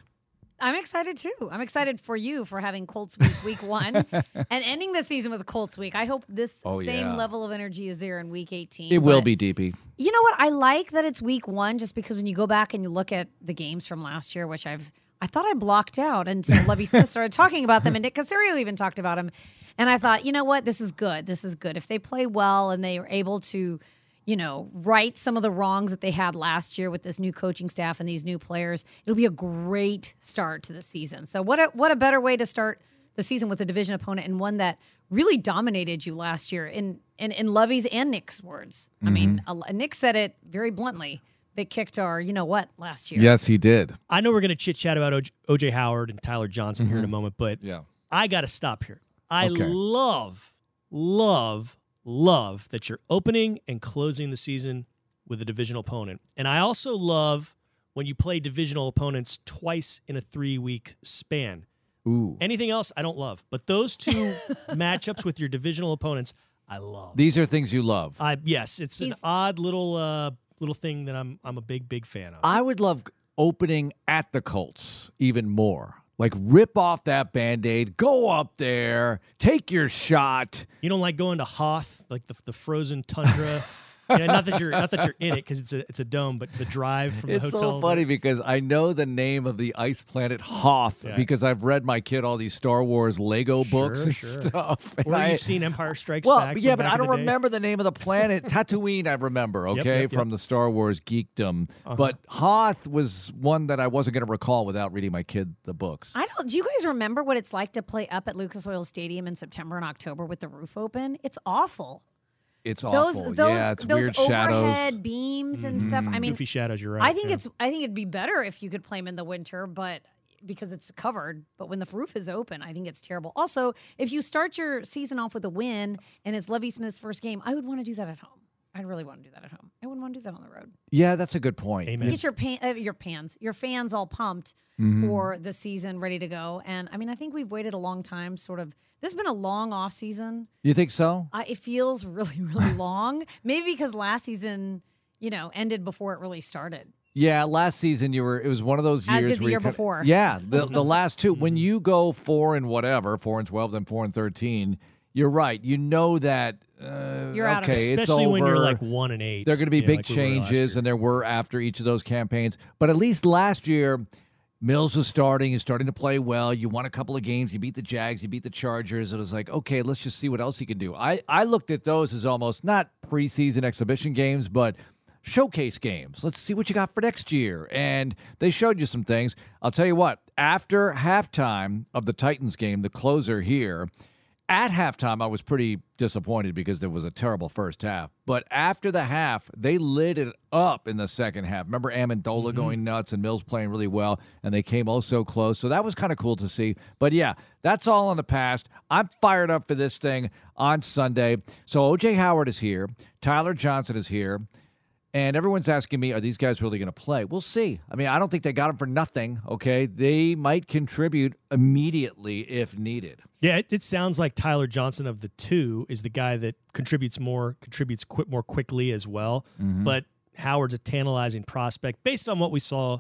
I'm excited too. I'm excited for you for having Colts week week 1 [laughs] and ending the season with Colts week. I hope this oh, same yeah. level of energy is there in week 18. It will be DP. You know what? I like that it's week 1 just because when you go back and you look at the games from last year, which I've I thought I blocked out until Lovie Smith started talking about them, and Nick Caserio even talked about him. And I thought, you know what, this is good. This is good. If they play well and they are able to, you know, right some of the wrongs that they had last year with this new coaching staff and these new players, it'll be a great start to the season. So what a what a better way to start the season with a division opponent and one that really dominated you last year in in, in Lovie's and Nick's words. Mm-hmm. I mean, Nick said it very bluntly they kicked our, you know what, last year. Yes, he did. I know we're going to chit chat about OJ Howard and Tyler Johnson mm-hmm. here in a mm-hmm. moment, but yeah. I got to stop here. I okay. love, love, love that you're opening and closing the season with a divisional opponent. And I also love when you play divisional opponents twice in a three week span. Ooh. Anything else, I don't love. But those two [laughs] matchups with your divisional opponents, I love. These are things you love. I yes, it's He's, an odd little uh, little thing that I'm I'm a big big fan of. I would love opening at the Colts even more. Like rip off that band-aid, go up there, take your shot. You don't like going to Hoth, like the the frozen tundra. [laughs] yeah, not that you're not that you're in it because it's a it's a dome, but the drive from it's the hotel. It's so funny because I know the name of the ice planet Hoth yeah. because I've read my kid all these Star Wars Lego sure, books and sure. stuff. [laughs] Or and you've I, seen Empire Strikes well, Back. yeah, but I don't the remember the name of the planet. [laughs] Tatooine, I remember. Okay, yep, yep, yep. from the Star Wars geekdom. Uh-huh. But Hoth was one that I wasn't going to recall without reading my kid the books. I don't. Do you guys remember what it's like to play up at Lucas Oil Stadium in September and October with the roof open? It's awful. It's those, awful. Those, yeah, it's those weird overhead shadows. beams and mm-hmm. stuff. I mean, goofy shadows. You're right. I think yeah. it's. I think it'd be better if you could play them in the winter, but because it's covered. But when the roof is open, I think it's terrible. Also, if you start your season off with a win and it's Lovie Smith's first game, I would want to do that at home. I'd really want to do that at home. I wouldn't want to do that on the road. Yeah, that's a good point. Amen. Get your pan, uh, your pans, your fans all pumped mm-hmm. for the season, ready to go. And I mean, I think we've waited a long time. Sort of, this has been a long off season. You think so? Uh, it feels really, [laughs] really long. Maybe because last season, you know, ended before it really started. Yeah, last season you were. It was one of those years. As did the where year could, before. Yeah, the [laughs] the last two. When you go four and whatever, four and twelve, then four and thirteen, you're right. You know that uh, you're out okay, of it. Especially it's when you're like one and eight. There are going to be you know, big like we changes, and there were after each of those campaigns. But at least last year, Mills was starting, he's starting to play well. You won a couple of games, you beat the Jags, you beat the Chargers. It was like, okay, let's just see what else he can do. I, I looked at those as almost not preseason exhibition games, but showcase games. Let's see what you got for next year. And they showed you some things. I'll tell you what, after halftime of the Titans game, the closer here, at halftime, I was pretty disappointed because there was a terrible first half. But after the half, they lit it up in the second half. Remember Amendola mm-hmm. going nuts and Mills playing really well, and they came oh so close. So that was kind of cool to see. But yeah, that's all in the past. I'm fired up for this thing on Sunday. So OJ Howard is here, Tyler Johnson is here. And everyone's asking me, are these guys really going to play? We'll see. I mean, I don't think they got them for nothing. Okay. They might contribute immediately if needed. Yeah, it, it, sounds like Tyler Johnson of the two is the guy that contributes more, contributes qu- more quickly as well. Mm-hmm. But Howard's a tantalizing prospect based on what we saw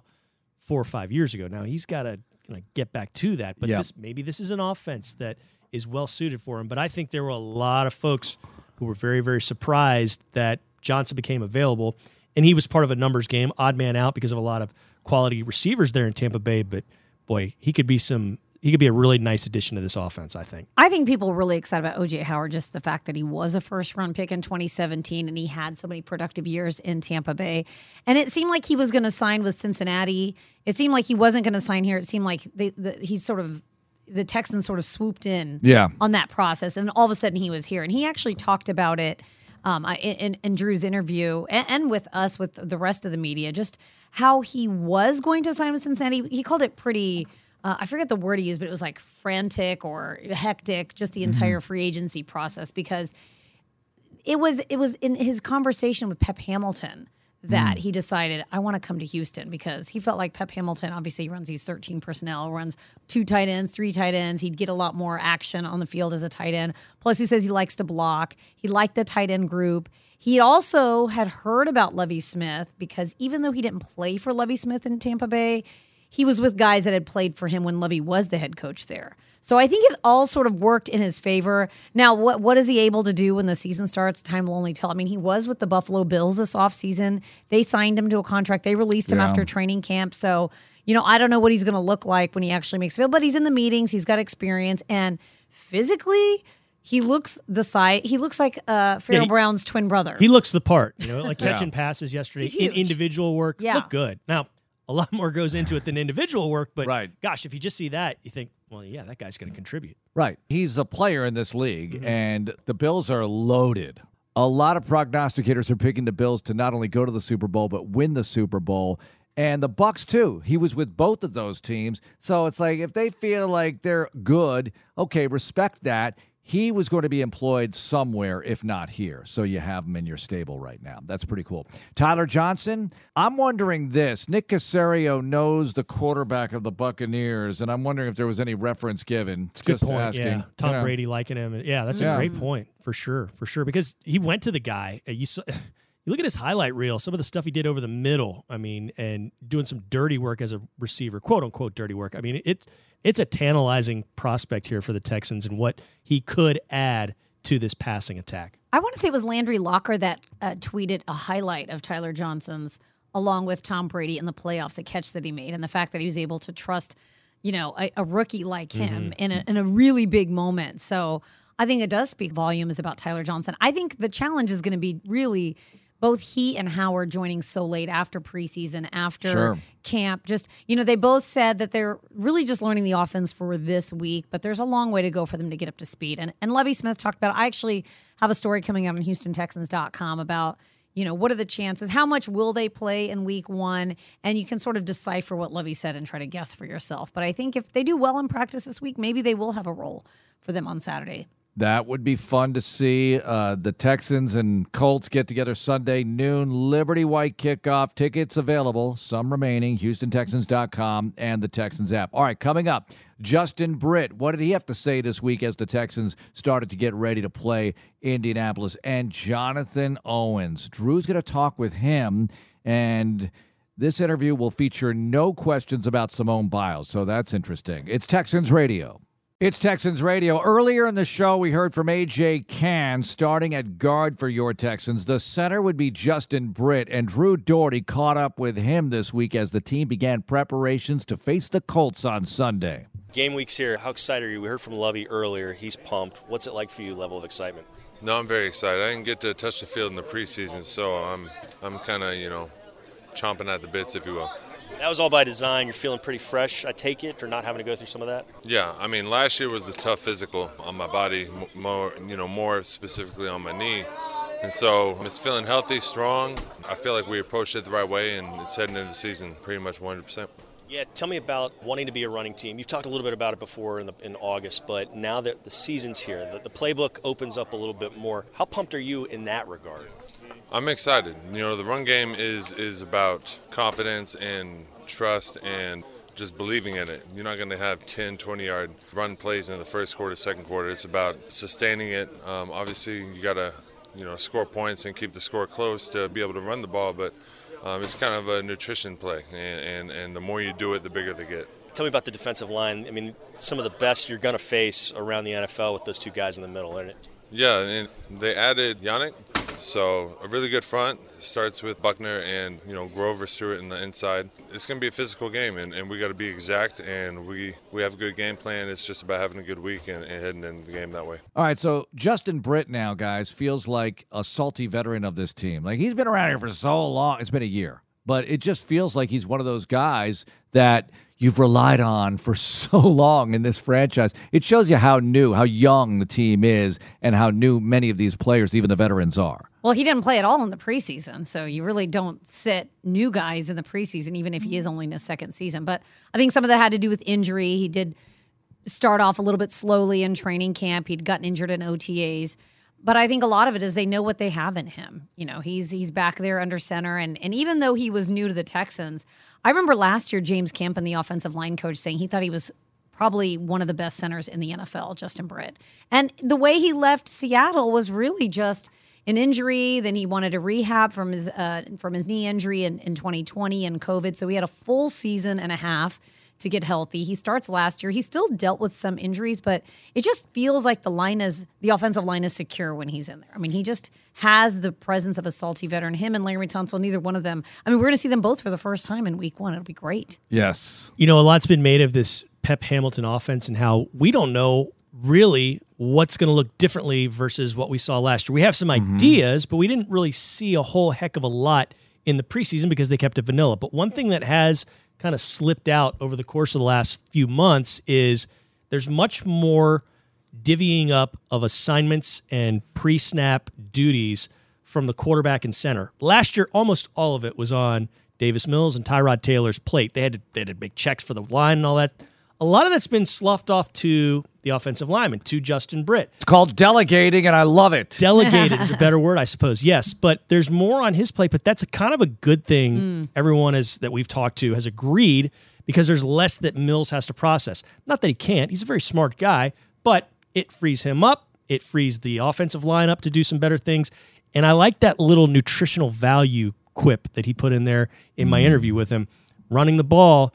four or five years ago. Now he's got to get back to that. But this, maybe this is an offense that is well suited for him. But I think there were a lot of folks who were very, very surprised that Johnson became available, and he was part of a numbers game, odd man out because of a lot of quality receivers there in Tampa Bay. But boy, he could be some. He could be a really nice addition to this offense, I think. I think people are really excited about OJ Howard, just the fact that he was a first round pick in 2017 and he had so many productive years in Tampa Bay. And it seemed like he was going to sign with Cincinnati. It seemed like he wasn't going to sign here. It seemed like they, the, he's sort of the Texans sort of swooped in yeah. on that process. And all of a sudden he was here. And he actually talked about it um, in, in, Drew's interview and, and, with us, with the rest of the media, just how he was going to sign with Cincinnati. He called it pretty. Uh, I forget the word he used, but it was like frantic or hectic, just the entire mm-hmm. free agency process because it was it was in his conversation with Pep Hamilton that mm. he decided I want to come to Houston because he felt like Pep Hamilton obviously he runs these 13 personnel, runs two tight ends, three tight ends. He'd get a lot more action on the field as a tight end. Plus he says he likes to block. He liked the tight end group. He also had heard about Lovie Smith because even though he didn't play for Lovie Smith in Tampa Bay, he was with guys that had played for him when Lovie was the head coach there. So I think it all sort of worked in his favor. Now, what what is he able to do when the season starts? Time will only tell. I mean, he was with the Buffalo Bills this offseason. They signed him to a contract. They released him yeah. after training camp. So, you know, I don't know what he's going to look like when he actually makes field, but he's in the meetings. He's got experience and physically he looks the size. He looks like uh, Pharaoh yeah, Brown's twin brother. He looks the part. You know, like [laughs] catching yeah. passes yesterday in individual work. Yeah, look good. Now a lot more goes into it than individual work. But right. gosh, if you just see that, you think, well, yeah, that guy's going to contribute. Right. He's a player in this league, mm-hmm. and the Bills are loaded. A lot of prognosticators are picking the Bills to not only go to the Super Bowl but win the Super Bowl. And the Bucs too. He was with both of those teams. So it's like if they feel like they're good, okay, respect that he was going to be employed somewhere, if not here. So you have him in your stable right now. That's pretty cool. Tyler Johnson, I'm wondering this. Nick Caserio knows the quarterback of the Buccaneers, and I'm wondering if there was any reference given. It's good point. Asking, yeah, Tom you know. Brady liking him. Yeah, that's yeah. a great point for sure, for sure. Because he went to the guy. Uh, you saw, [laughs] you look at his highlight reel, some of the stuff he did over the middle. I mean, and doing some dirty work as a receiver, quote unquote dirty work. I mean, it's it's a tantalizing prospect here for the Texans and what he could add to this passing attack. I want to say it was Landry Locker that uh, tweeted a highlight of Tyler Johnson's along with Tom Brady in the playoffs, a catch that he made, and the fact that he was able to trust, you know, a, a rookie like him mm-hmm. in, a, in a really big moment. So I think it does speak volumes about Tyler Johnson. I think the challenge is going to be really both he and Howard joining so late after preseason, after sure. camp. Just, you know, they both said that they're really just learning the offense for this week, but there's a long way to go for them to get up to speed. And and Lovie Smith talked about I actually have a story coming out on HoustonTexans.com about you know, what are the chances? How much will they play in week one? And you can sort of decipher what Lovie said and try to guess for yourself. But I think if they do well in practice this week, maybe they will have a role for them on Saturday. That would be fun to see. Uh, the Texans and Colts get together Sunday noon. Liberty White kickoff. Tickets available, some remaining. HoustonTexans.com and the Texans app. All right, coming up, Justin Britt. What did he have to say this week as the Texans started to get ready to play Indianapolis? And Jonathan Owens. Drew's going to talk with him, and this interview will feature no questions about Simone Biles, so that's interesting. It's Texans Radio. It's Texans Radio. Earlier in the show, we heard from AJ Cann starting at guard for your Texans. The center would be Justin Britt, and Drew Dougherty caught up with him this week as the team began preparations to face the Colts on Sunday. Game week's here. How excited are you? We heard from Lovie earlier. He's pumped. What's it like for you, level of excitement? No, I'm very excited. I didn't get to touch the field in the preseason, so I'm I'm kind of you know chomping at the bits, if you will. That was all by design. You're feeling pretty fresh, I take it, for not having to go through some of that. Yeah, I mean, last year was a tough physical on my body, more you know, more specifically on my knee, and so I'm just feeling healthy, strong. I feel like we approached it the right way, and it's heading into the season pretty much 100%. Yeah, tell me about wanting to be a running team. You've talked a little bit about it before in, the, in August, but now that the season's here, the, the playbook opens up a little bit more. How pumped are you in that regard? I'm excited. You know, the run game is is about confidence and trust and just believing in it. You're not going to have 10, 20 yard run plays in the first quarter, second quarter. It's about sustaining it. Um, obviously, you got to you know score points and keep the score close to be able to run the ball, but um, it's kind of a nutrition play, and, and, and the more you do it, the bigger they get. Tell me about the defensive line. I mean, some of the best you're going to face around the NFL with those two guys in the middle, isn't it? Yeah, and they added Yannick, so a really good front starts with Buckner and you know Grover Stewart in the inside. It's going to be a physical game, and, and we got to be exact. And we we have a good game plan. It's just about having a good week and, and heading into the game that way. All right, so Justin Britt now, guys, feels like a salty veteran of this team. Like he's been around here for so long. It's been a year, but it just feels like he's one of those guys that you've relied on for [laughs] so long in this franchise. It shows you how new, how young the team is, and how new many of these players, even the veterans, are. Well, he didn't play at all in the preseason, so you really don't sit new guys in the preseason, even if he is mm-hmm. only in his second season. But I think some of that had to do with injury. He did start off a little bit slowly in training camp. He'd gotten injured in OTAs. But I think a lot of it is they know what they have in him. You know, he's he's back there under center, and and even though he was new to the Texans, I remember last year James Campen, the offensive line coach, saying he thought he was probably one of the best centers in the NFL, Justin Britt. And the way he left Seattle was really just an injury. Then he wanted to rehab from his uh, from his knee injury in, in 2020 and COVID. So he had a full season and a half to get healthy. He starts last year. He still dealt with some injuries, but it just feels like the line is the offensive line is secure when he's in there. I mean, he just has the presence of a salty veteran. Him and Laremy Tunsil, neither one of them. I mean, we're going to see them both for the first time in Week One. It'll be great. Yes. You know, a lot's been made of this Pep Hamilton offense and how we don't know really what's going to look differently versus what we saw last year. We have some Mm-hmm. ideas, but we didn't really see a whole heck of a lot in the preseason because they kept it vanilla. But one thing that has kind of slipped out over the course of the last few months is there's much more divvying up of assignments and pre-snap duties from the quarterback and center. Last year, almost all of it was on Davis Mills and Tyrod Taylor's plate. They had to, they had to make checks for the line and all that. A lot of that's been sloughed off to the offensive lineman, to Justin Britt. It's called delegating, and I love it. Delegated is a [laughs] better word, I suppose. Yes, but there's more on his plate. But that's a kind of a good thing. Hmm. Everyone is that we've talked to has agreed because there's less that Mills has to process. Not that he can't; he's a very smart guy, but it frees him up. It frees the offensive line up to do some better things. And I like that little nutritional value quip that he put in there in my hmm. interview with him. Running the ball.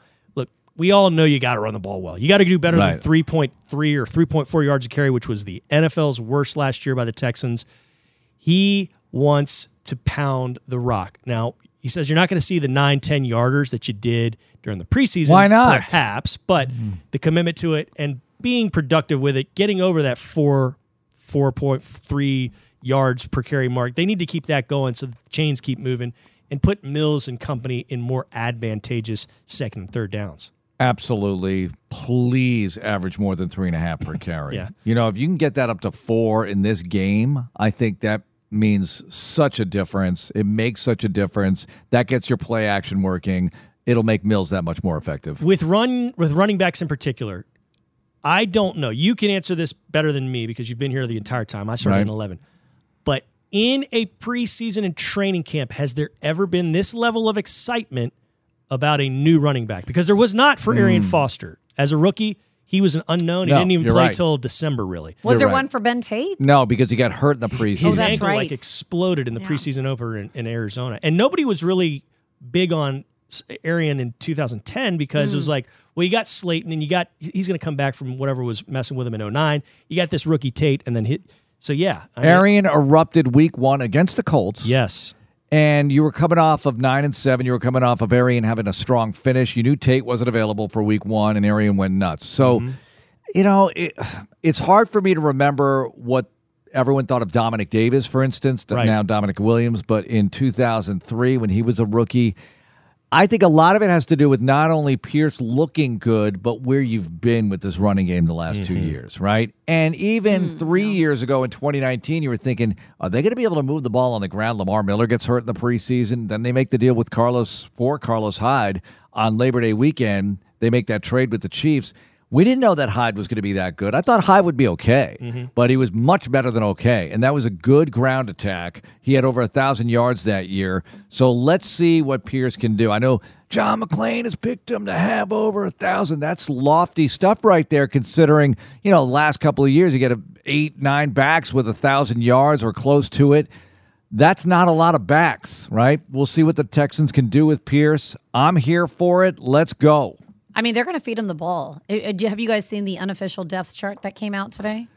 We all know you got to run the ball well. You got to do better Right. than 3.3 or 3.4 yards a carry, which was the NFL's worst last year by the Texans. He wants to pound the rock. Now, he says you're not going to see the 9, 10 yarders that you did during the preseason. Why not? Perhaps, but the commitment to it and being productive with it, getting over that 4, 4.3 yards per carry mark, they need to keep that going so the chains keep moving and put Mills and company in more advantageous second and third downs. Absolutely. Please average more than three and a half per [laughs] carry. Yeah. You know, if you can get that up to four in this game, I think that means such a difference. It makes such a difference. That gets your play action working. It'll make Mills that much more effective. with run with running backs in particular, I don't know. You can answer this better than me because you've been here the entire time. I started Right. in eleven, but in a preseason and training camp, has there ever been this level of excitement about a new running back? Because there was not for Arian Foster as a rookie. He was an unknown. He Hmm. Didn't even you're play right. till December, really. Was You're there right. one for Ben Tate? No, because he got hurt in the preseason. His that's ankle like exploded in the Yeah. preseason opener in, in Arizona, and nobody was really big on Arian in 2010 because it was like, well, you got Slaton and you got he's going to come back from whatever was messing with him in 09. You got this rookie Tate and then hit. So yeah, I mean, Arian erupted week one against the Colts. Yes. And you were coming off of nine and seven. You were coming off of Arian having a strong finish. You knew Tate wasn't available for week one, and Arian went nuts. So, mm-hmm. you know, it, it's hard for me to remember what everyone thought of Domanick Davis, for instance, Right. now Domanick Williams. But in 2003, when he was a rookie, I think a lot of it has to do with not only Pierce looking good, but where you've been with this running game the last two mm-hmm. years, right? And even mm, three years ago in 2019, you were thinking, are they going to be able to move the ball on the ground? Lamar Miller gets hurt in the preseason. Then they make the deal with Carlos for Carlos Hyde on Labor Day weekend. They make that trade with the Chiefs. We didn't know that Hyde was going to be that good. I thought Hyde would be okay, mm-hmm. but he was much better than okay. And that was a good ground attack. He had over a thousand yards that year. So let's see what Pierce can do. I know John McClain has picked him to have over a thousand. That's lofty stuff right there, considering, you know, the last couple of years you get a eight, nine backs with a thousand yards or close to it. That's not a lot of backs, right? We'll see what the Texans can do with Pierce. I'm here for it. Let's go. I mean, they're going to feed him the ball. Do- Have you guys seen the unofficial depth chart that came out today?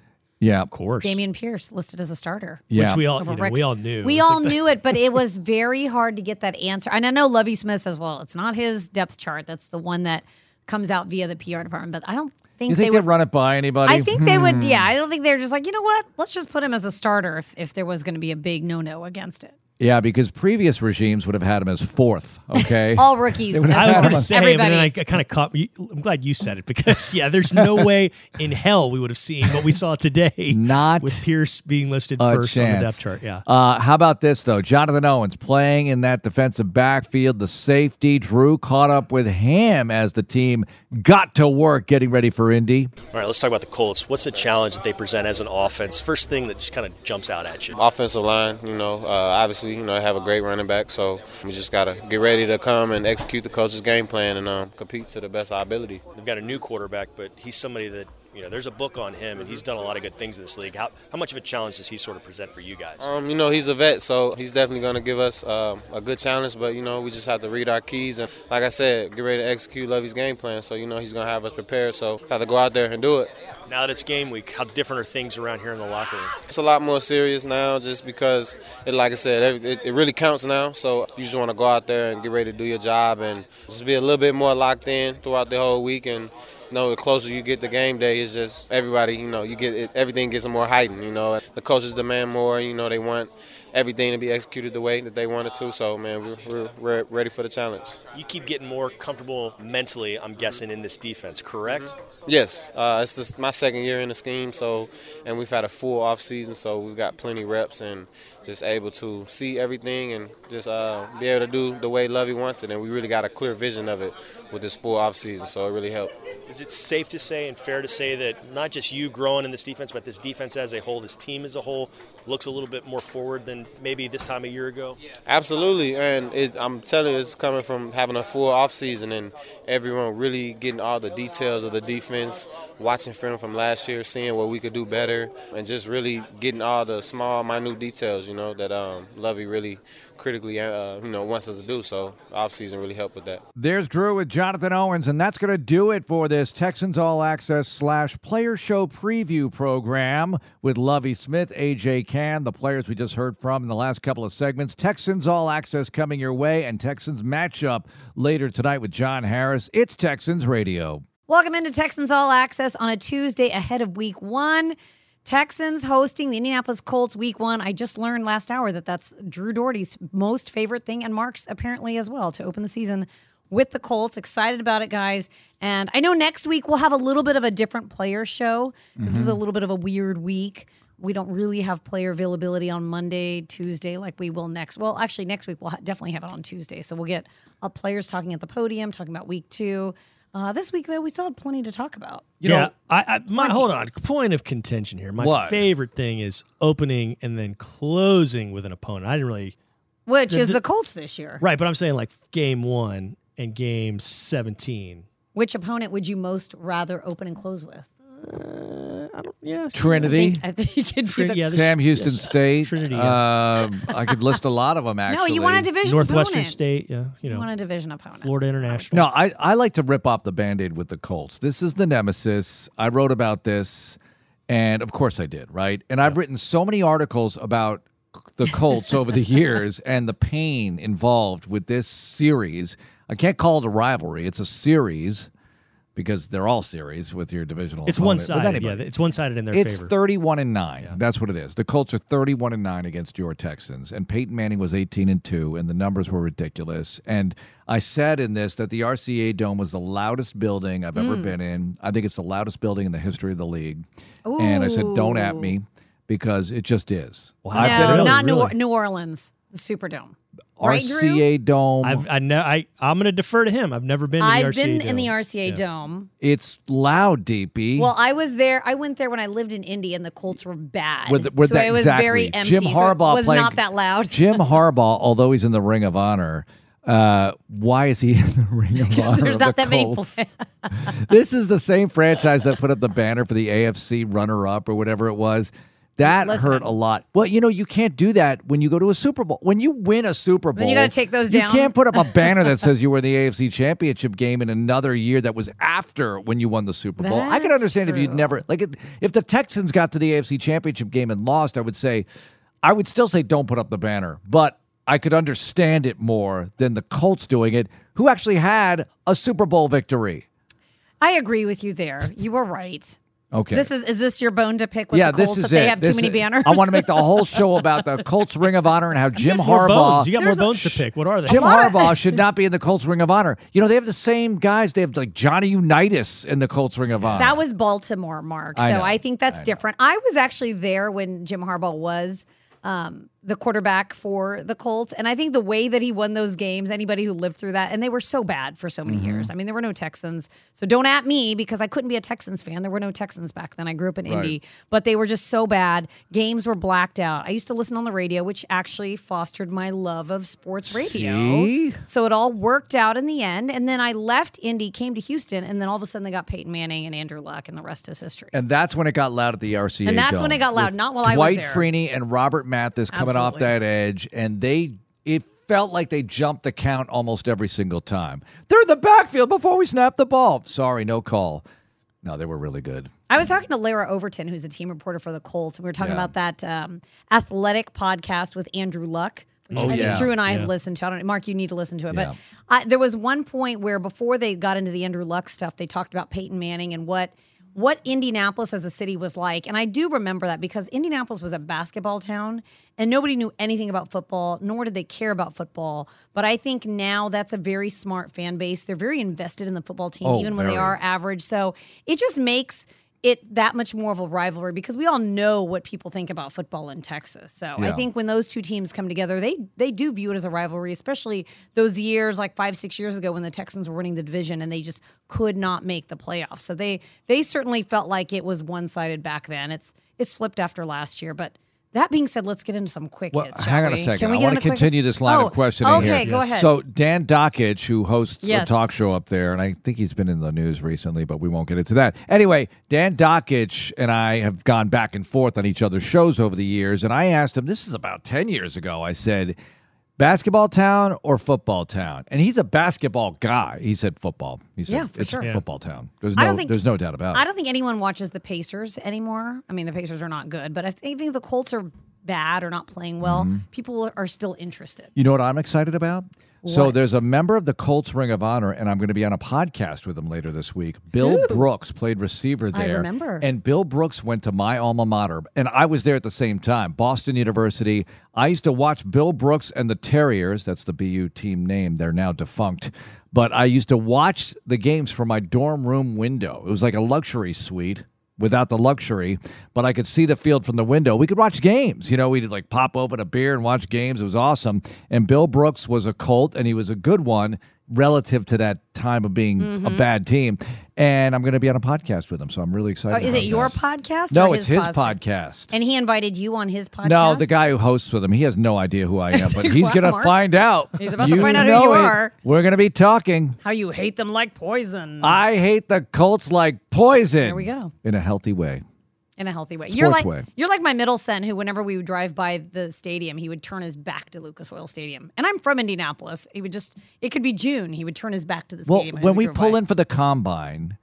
Yeah. Of course. Dameon Pierce listed as a starter. Yeah. Which we all, you know, we all knew. We It all like knew it, but it was very hard to get that answer. And I know Lovie Smith says, well, it's not his depth chart. That's the one that comes out via the PR department. But I don't think You they think they'd would. run it by anybody? I think they would. Hmm. Yeah, I don't think they're just like, you know what? Let's just put him as a starter if, if there was going to be a big no no against it. Yeah, because previous regimes would have had him as fourth. Okay. [laughs] All rookies. [laughs] I was going to say, everybody. but then I kind of caught. you- I'm glad you said it because [laughs] yeah, there's no way in hell we would have seen what we saw today. Not with Pierce being listed a first on the depth chart. Yeah. Uh, how about this though? Jonathan Owens playing in that defensive backfield. The safety Drew caught up with him as the team got to work getting ready for Indy. All right, let's talk about the Colts. What's the challenge that they present as an offense? First thing that just kind of jumps out at you. offensive line, you know, uh, obviously, you know, they have a great running back, so we just got to get ready to come and execute the coach's game plan and um, compete to the best of our ability. They've got a new quarterback, but he's somebody that you know. There's a book on him, and he's done a lot of good things in this league. How, how much of a challenge does he sort of present for you guys? Um, you know, he's a vet, so he's definitely going to give us um, a good challenge, but, you know, we just have to read our keys and, like I said, get ready to execute Lovie's game plan. So, you know, he's going to have us prepared, so have to go out there and do it. Now that it's game week, how different are things around here in the locker room? It's a lot more serious now just because, it, like I said, it, it really counts now. So you just want to go out there and get ready to do your job and just be a little bit more locked in throughout the whole week. And you know, the closer you get to game day, it's just everybody, you know, you get it, everything gets more heightened. You know, the coaches demand more. You know, they want everything to be executed the way that they want it to. So, man, we're, we're, we're ready for the challenge. You keep getting more comfortable mentally, I'm guessing, in this defense, correct? Yes, uh, it's just my second year in the scheme, so and we've had a full off season, so we've got plenty reps and just able to see everything and just uh, be able to do the way Lovie wants it, and we really got a clear vision of it with this full off season, so it really helped. Is it safe to say and fair to say that not just you growing in this defense, but this defense as a whole, this team as a whole, looks a little bit more forward than maybe this time a year ago? Absolutely, and it, I'm telling you, it's coming from having a full off season and everyone really getting all the details of the defense, watching film from last year, seeing what we could do better, and just really getting all the small, minute details, you know, that um, Lovie really critically, uh, you know, wants us to do. So off season really helped with that. There's Drew with Jonathan Owens, and that's going to do it for this Texans All Access slash Player Show preview program with Lovie Smith, AJ Cann, the players we just heard from in the last couple of segments. Texans All Access coming your way, and Texans matchup later tonight with John Harris. It's Texans Radio. Welcome into Texans All Access on a Tuesday ahead of week one. Texans hosting the Indianapolis Colts week one. I just learned last hour that that's Drew Dougherty's most favorite thing, and Marc's apparently as well to open the season with the Colts. Excited about it, guys. And I know next week we'll have a little bit of a different player show. This is a little bit of a weird week. We don't really have player availability on Monday, Tuesday, like we will next. Well, actually, next week we'll ha- definitely have it on Tuesday. So we'll get uh, players talking at the podium, talking about week two. Uh, this week, though, we still had plenty to talk about. You yeah, know- I, I my hold on. Point of contention here. My What? favorite thing is opening and then closing with an opponent. I didn't really Which The- is the- the Colts this year. right, but I'm saying like game one and game seventeen. Which opponent would you most rather open and close with? Uh, I don't. Yeah, Trinity. I think he could be Trin- yeah, this- Sam Houston yes, State. Trinity, yeah. Um, I could list a lot of them. Actually, [laughs] no, you want a division Northwestern opponent. State. Yeah, you know, You want a division opponent. Florida International. No, I, I like to rip off the band aid with the Colts. This is the nemesis. I wrote about this, and of course I did, right? And I've written so many articles about the Colts over the years [laughs] and the pain involved with this series. I can't call it a rivalry, it's a series because they're all series with your divisional. It's one sided. anybody. Yeah, it's one sided in their favor. It's 31 and 9. That's what it is. The Colts are 31 and 9 against your Texans and Peyton Manning was 18 and 2 and the numbers were ridiculous. And I said in this that the RCA Dome was the loudest building I've ever hmm. been in. I think it's the loudest building in the history of the league. And I said don't at me because it just is. I've no, been in not New, or- New Orleans, the Superdome. Right, RCA Dome. I've I know I I'm going to defer to him. I've never been. To the I've RCA been Dome. in the RCA Yeah. Dome. it's loud, DP. Well, I was there. I went there when I lived in Indy, and the Colts were bad. With- with so that- it was exactly. very empty. Jim so it Harbaugh was playing- not that loud. [laughs] Jim Harbaugh, although he's in the Ring of Honor, uh, why is he [laughs] in the Ring of Honor? There's of not the that many Colts? players. [laughs] this is the same franchise that put up the banner for the AFC runner-up or whatever it was. That Listen. hurt a lot. Well, you know, you can't do that when you go to a Super Bowl. When you win a Super Bowl, you gotta take those down. You can't put up a [laughs] banner that says you were in the AFC Championship game in another year that was after when you won the Super Bowl. I could That's understand if you'd never like if, if the Texans got to the AFC Championship game and lost. I would say, I would still say don't put up the banner, but I could understand it more than the Colts doing it, who actually had a Super Bowl victory. I agree with you there. You were right. Okay. This is is this your bone to pick with yeah, the this is if they it. have this too many banners? I want to make the whole show about the Colts Ring of Honor and how [laughs] Jim Harbaugh. bones. You got more There's a- bones to pick. What are they? Jim Harbaugh [laughs] should not be in the Colts Ring of Honor. You know, they have the same guys. They have like Johnny Unitas in the Colts Ring of Honor. That was Baltimore, Marc. So I I, think that's different. I was actually there when Jim Harbaugh was um, the quarterback for the Colts, and I think the way that he won those games, anybody who lived through that, and they were so bad for so many Mm-hmm. years. I mean, there were no Texans, so don't at me because I couldn't be a Texans fan. There were no Texans back then. I grew up in Indy, but they were just so bad. Games were blacked out. I used to listen on the radio, which actually fostered my love of sports radio. See? So it all worked out in the end. And then I left Indy, came to Houston, and then all of a sudden they got Peyton Manning and Andrew Luck, and the rest is history. and that's when it got loud at the RCA. And that's Dome, when it got loud, not while I was Dwight there. Freeney and Robert Mathis coming off Absolutely. that edge, and they it felt like they jumped the count almost every single time. They're in the backfield before we snap the ball. Sorry, no call. No, they were really good. I was talking to Larra Overton, who's a team reporter for the Colts, and we were talking Yeah. about that um, athletic podcast with Andrew Luck. Which Oh, I think yeah. Drew and I Yeah. have listened to. I don't, Marc, you need to listen to it. Yeah. But I, there was one point where before they got into the Andrew Luck stuff, they talked about Peyton Manning and what what Indianapolis as a city was like. And I do remember that because Indianapolis was a basketball town and nobody knew anything about football, nor did they care about football. But I think now that's a very smart fan base. They're very invested in the football team, Oh, even when they are average. So it just makes it that much more of a rivalry because we all know what people think about football in Texas. So I think when those two teams come together, they they do view it as a rivalry, especially those years like five six years ago when the Texans were winning the division and they just could not make the playoffs. So they they certainly felt like it was one sided back then. It's it's flipped after last year, but. That being said, let's get into some quick Well, hits. hang on a we? second. Can we I want to continue this line Oh, of questioning okay, here. go ahead. So Dan Dakich, who hosts a talk show up there, and I think he's been in the news recently, but we won't get into that. Anyway, Dan Dakich and I have gone back and forth on each other's shows over the years, and I asked him. This is about ten years ago. I said. Basketball town or football town? And he's a basketball guy. He said football. He said Yeah, for it's sure. Football town. There's no think- there's no doubt about it. I don't think anyone watches the Pacers anymore. I mean, the Pacers are not good, but I think the Colts are bad or not playing well. Mm-hmm. People are still interested. You know what I'm excited about? So there's a member of the Colts Ring of Honor, and I'm going to be on a podcast with him later this week. Bill Brooks played receiver I there. remember. And Bill Brooks went to my alma mater, and I was there at the same time, Boston University. I used to watch Bill Brooks and the Terriers. That's the BU team name. They're now defunct. But I used to watch the games from my dorm room window. It was like a luxury suite without the luxury, but I could see the field from the window. We could watch games. You know, we'd like pop open a beer and watch games. It was awesome. And Bill Brooks was a Colt, and he was a good one relative to that time of being Mm-hmm. a bad team. And I'm going to be on a podcast with him, so I'm really Oh, excited. is about it your podcast? No, or it's his podcast? podcast. And he invited you on his podcast. No, the guy who hosts with him, he has no idea who I [laughs] am, but he's going to find out. He's about to find out who know you it. are. We're going to be talking. How you hate them like poison. I hate the Colts like poison. There we go. In a healthy way. In a healthy way. you're Sports like way. you're like my middle son, who whenever we would drive by the stadium, he would turn his back to Lucas Oil Stadium. And I'm from Indianapolis. He would just it could be June. He would turn his back to the Well, stadium. when we pull by. in for the combine,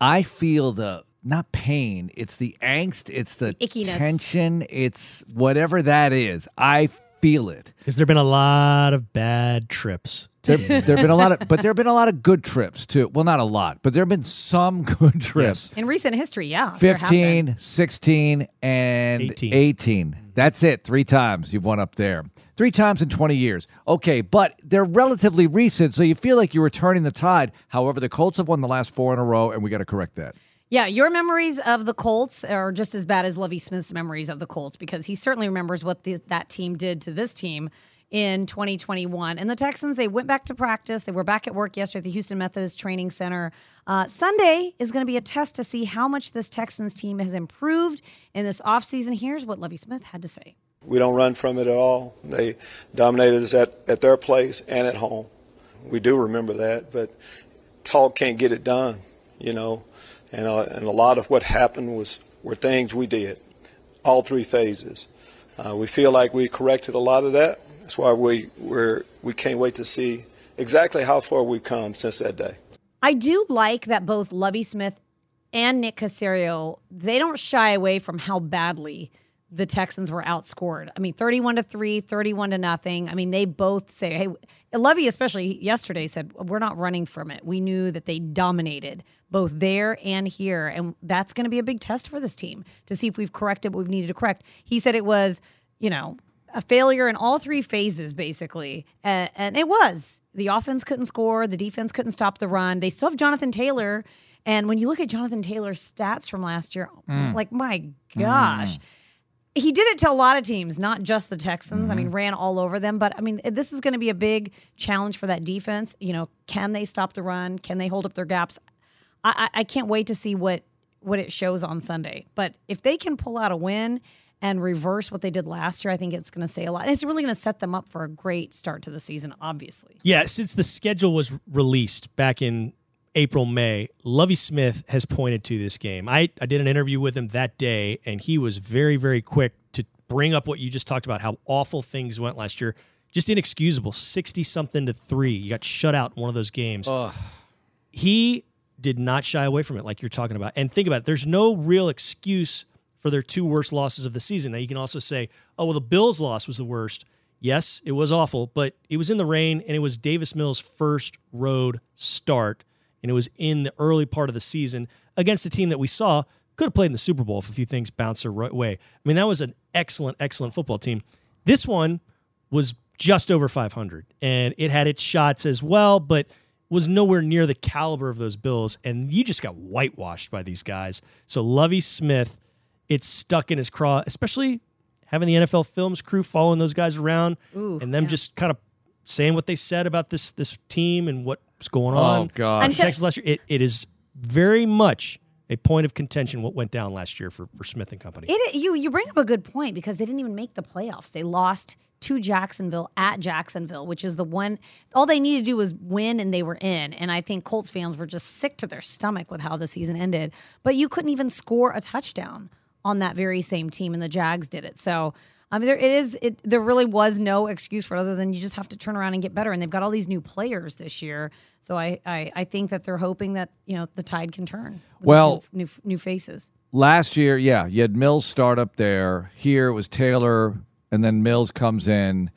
I feel the not pain, it's the angst, it's the Ickiness. tension, it's whatever that is. I feel it. Because there've been a lot of bad trips. There have been a lot of, but there have been a lot of good trips too. Well, not a lot, but there have been some [laughs] good trips. in recent history, yeah, there have been. 15, 16, and 18. 18. That's it. Three times you've won up there. Three times in 20 years. Okay, but they're relatively recent, so you feel like you're returning the tide. However, the Colts have won the last four in a row, and we got to correct that. Yeah, your memories of the Colts are just as bad as Lovie Smith's memories of the Colts because he certainly remembers what the, that team did to this team in 2021. And the Texans, they went back to practice. They were back at work yesterday at the Houston Methodist Training Center. Uh, Sunday is going to be a test to see how much this Texans team has improved in this offseason. Here's what Lovie Smith had to say. We don't run from it at all. They dominated us at, at their place and at home. We do remember that, but talk can't get it done, you know. And, uh, and a lot of what happened was were things we did, all three phases. Uh, we feel like we corrected a lot of that. That's why we we're, we can't wait to see exactly how far we've come since that day. I do like that both Lovie Smith and Nick Caserio, they don't shy away from how badly the Texans were outscored. I mean, 31 to 3, 31 to nothing. I mean, they both say, hey, Lovie, especially yesterday said, we're not running from it. We knew that they dominated both there and here. And that's going to be a big test for this team to see if we've corrected what we've needed to correct. He said it was, you know, a failure in all three phases, basically. And, and it was. The offense couldn't score, the defense couldn't stop the run. They still have Jonathan Taylor. And when you look at Jonathan Taylor's stats from last year, mm. like, my gosh. Mm. He did it to a lot of teams, not just the Texans. I mean, mm-hmm. ran all over them. But I mean, this is going to be a big challenge for that defense. You know, can they stop the run? Can they hold up their gaps? I, I, I can't wait to see what what it shows on Sunday. But if they can pull out a win and reverse what they did last year, I think it's going to say a lot. And it's really going to set them up for a great start to the season. Obviously, Yeah, since the schedule was released back in April, May, Lovie Smith has pointed to this game. I, I did an interview with him that day, and he was very, very quick to bring up what you just talked about, how awful things went last year. Just inexcusable. 60 something to three. You got shut out in one of those games. He did not shy away from it, like you're talking about. And think about it there's no real excuse for their two worst losses of the season. Now, you can also say, oh, well, the Bills' loss was the worst. Yes, it was awful, but it was in the rain and it was Davis Mills' first road start. And it was in the early part of the season against a team that we saw could have played in the Super Bowl if a few things bounced their right way. I mean, that was an excellent, excellent football team. This one was just over 500 and it had its shots as well, but was nowhere near the caliber of those Bills. And you just got whitewashed by these guys. So Lovie Smith, it's stuck in his craw, especially having the NFL Films crew following those guys around Ooh, and them yeah. just kind of saying what they said about this this team and what's going Oh, on. gosh. For Until- Texas last year, it, it is very much a point of contention what went down last year for, for Smith and company. It, you you bring up a good point because they didn't even make the playoffs. They lost to Jacksonville at Jacksonville, which is the one. All they needed to do was win, and they were in. And I think Colts fans were just sick to their stomach with how the season ended. But you couldn't even score a touchdown on that very same team, and the Jags did it. So. I mean, there it is. It there really was no excuse for it other than you just have to turn around and get better. And they've got all these new players this year, so I I, I think that they're hoping that you know the tide can turn. Well- new, new new faces. Last year, yeah, you had Mills start up there. Here it was Taylor, and then Mills comes in,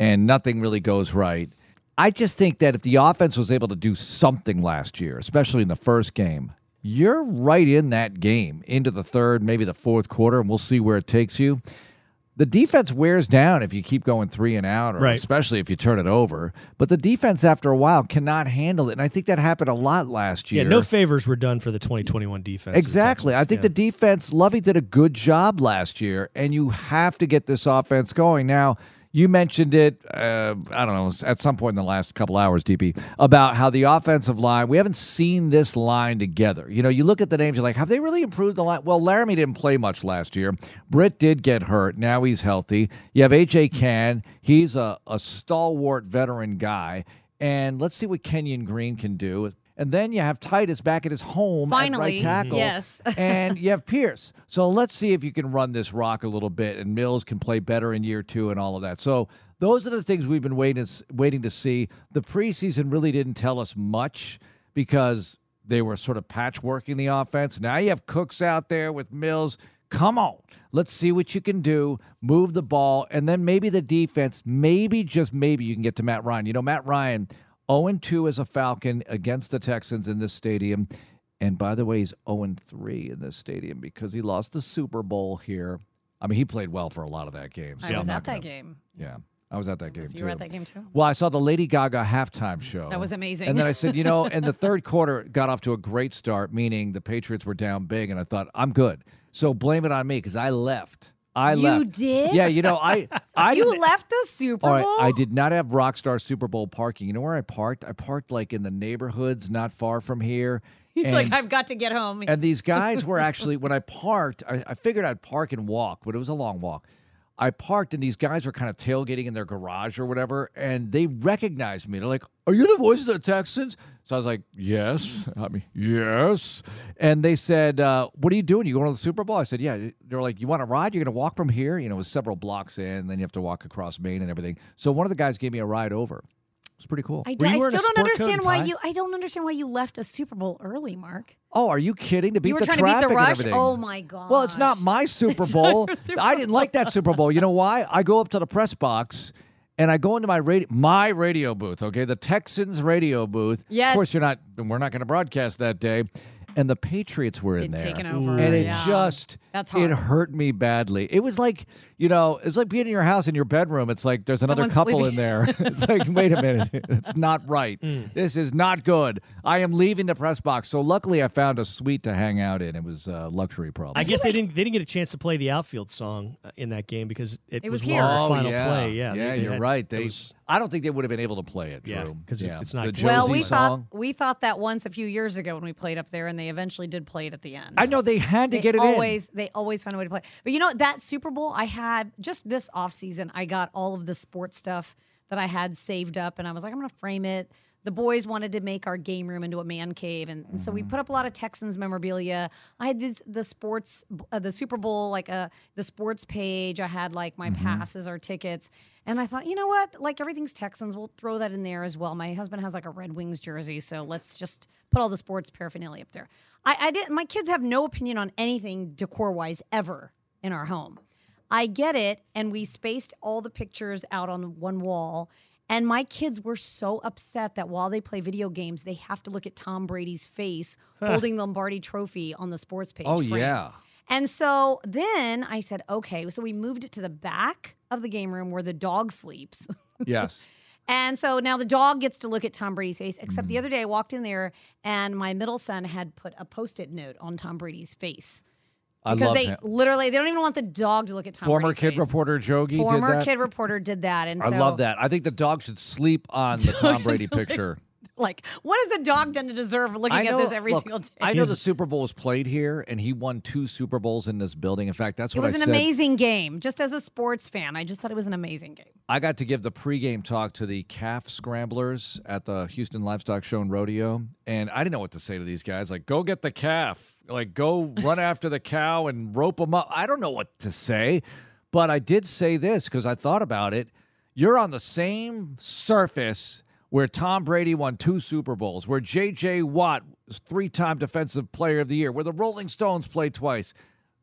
and nothing really goes right. I just think that if the offense was able to do something last year, especially in the first game, you're right in that game into the third, maybe the fourth quarter, and we'll see where it takes you. The defense wears down if you keep going three and out, or Right. especially if you turn it over. But the defense, after a while, cannot handle it, and I think that happened a lot last year. yeah, no favors were done for the 2021 defense. Exactly. I think Yeah. the defense, Lovie did a good job last year, and you have to get this offense going. Now, you mentioned it, uh, I don't know, at some point in the last couple hours, DP, about how the offensive line, we haven't seen this line together. You know, you look at the names, you're like, have they really improved the line? Well, Laremy didn't play much last year. Britt did get hurt. Now he's healthy. You have A.J. Cann. He's a, a stalwart veteran guy. And let's see what Kenyon Green can do. And then you have Tytus back at his home Finally, right tackle. yes. [laughs] and you have Pierce. So let's see if you can run this rock a little bit, and Mills can play better in year two and all of that. So those are the things we've been waiting waiting to see. The preseason really didn't tell us much because they were sort of patchworking the offense. Now you have Cooks out there with Mills. Come on. Let's see what you can do. Move the ball. And then maybe the defense, maybe, just maybe, you can get to Matt Ryan. You know, Matt Ryan, 0 2 as a Falcon against the Texans in this stadium. And by the way, he's 0 3 in this stadium because he lost the Super Bowl here. I mean, he played well for a lot of that game. So I was at that gonna- game. Yeah. I was at that game So too. you were at that game too? Well, I saw the Lady Gaga halftime show. That was amazing. And then I said, you know, [laughs] and the third quarter, got off to a great start, meaning the Patriots were down big, and I thought I'm good. So blame it on me because I left. I You left. did? Yeah, you know, I [laughs] I you left the Super Bowl. right, I did not have Rockstar Super Bowl parking. You know where I parked? I parked like in the neighborhoods not far from here. [laughs] He's and, like, I've got to get home. and these guys were [laughs] actually when I parked, I, I figured I'd park and walk, but it was a long walk. I parked and these guys were kind of tailgating in their garage or whatever, and they recognized me. They're like, "Are you the voice of the Texans?" So I was like, "Yes." I mean, yes. And they said, uh, "What are you doing? You going to the Super Bowl?" I said, "Yeah." They're like, "You want to ride? You're going to walk from here? You know, it was several blocks in, and then you have to walk across Main and everything." So one of the guys gave me a ride over. It was pretty cool. I, Were I still don't understand why you. I don't understand why you left a Super Bowl early, Marc. Oh, are you kidding? To beat you were the trying to beat traffic the and rush. everything. Oh my god. Well, it's not my [laughs] Super Bowl. Super I didn't like that Super Bowl. You know why? I go up to the press box and I go into my radio, my radio booth. Okay, the Texans radio booth. Yes. Of course, you're not. We're not going to broadcast that day. And the Patriots were in Been there, taken over, and it yeah. just That's it hurt me badly. It was like you know, it's like being in your house in your bedroom. It's like there's another Someone's couple sleeping. in there. [laughs] it's like wait a [laughs] minute, it's not right. Mm. This is not good. I am leaving the press box. So luckily, I found a suite to hang out in. It was uh, luxury problem. I guess they didn't they didn't get a chance to play the outfield song uh, in that game because it, It was was here. one Oh, final yeah. play. Yeah, yeah, they- they you're had- right. They, was- I don't think they would have been able to play it. Yeah, Drew. 'cause it- it's not the good. well, we song. thought we thought that once a few years ago when we played up there, and they eventually did play it at the end. I know they had to They get it always they always find a way to play. But you know that Super Bowl I had just this off season. I got all of the sports stuff that I had saved up, and I was like, I'm going to frame it. The boys wanted to make our game room into a man cave, and, and so we put up a lot of Texans memorabilia. I had this the sports uh, the Super Bowl like uh, the sports page. I had like my passes or tickets, and I thought, you know what? Like everything's Texans, we'll throw that in there as well. My husband has like a Red Wings jersey, so let's just put all the sports paraphernalia up there. I, I didn't. My kids have no opinion on anything decor wise ever in our home. I get it, and we spaced all the pictures out on one wall. And my kids were so upset that while they play video games, they have to look at Tom Brady's face holding the Lombardi Trophy on the sports page. Oh, framed. yeah. And so then I said, okay. So we moved it to the back of the game room where the dog sleeps. [laughs] Yes. And so now the dog gets to look at Tom Brady's face. Except Mm. the other day I walked in there and my middle son had put a post-it note on Tom Brady's face. I Because love they him. literally they don't even want the dog to look at Tom Brady. Former Brady's kid face. reporter Jogi Former did that. kid reporter did that. And I so, love that. I think the dog should sleep on the [laughs] Tom Brady picture. Like, what has the dog done to deserve looking know, at this every look, single day? I know the Super Bowl was played here, and he won two Super Bowls in this building. In fact, that's what it was I an said. amazing game. Just as a sports fan, I just thought it was an amazing game. I got to give the pregame talk to the calf scramblers at the Houston Livestock Show and Rodeo, and I didn't know what to say to these guys. Like, go get the calf, like go run [laughs] after the cow and rope them up. I don't know what to say, but I did say this because I thought about it. You're on the same surface where Tom Brady won two Super Bowls, where J.J. Watt was three-time Defensive Player of the Year, where the Rolling Stones played twice.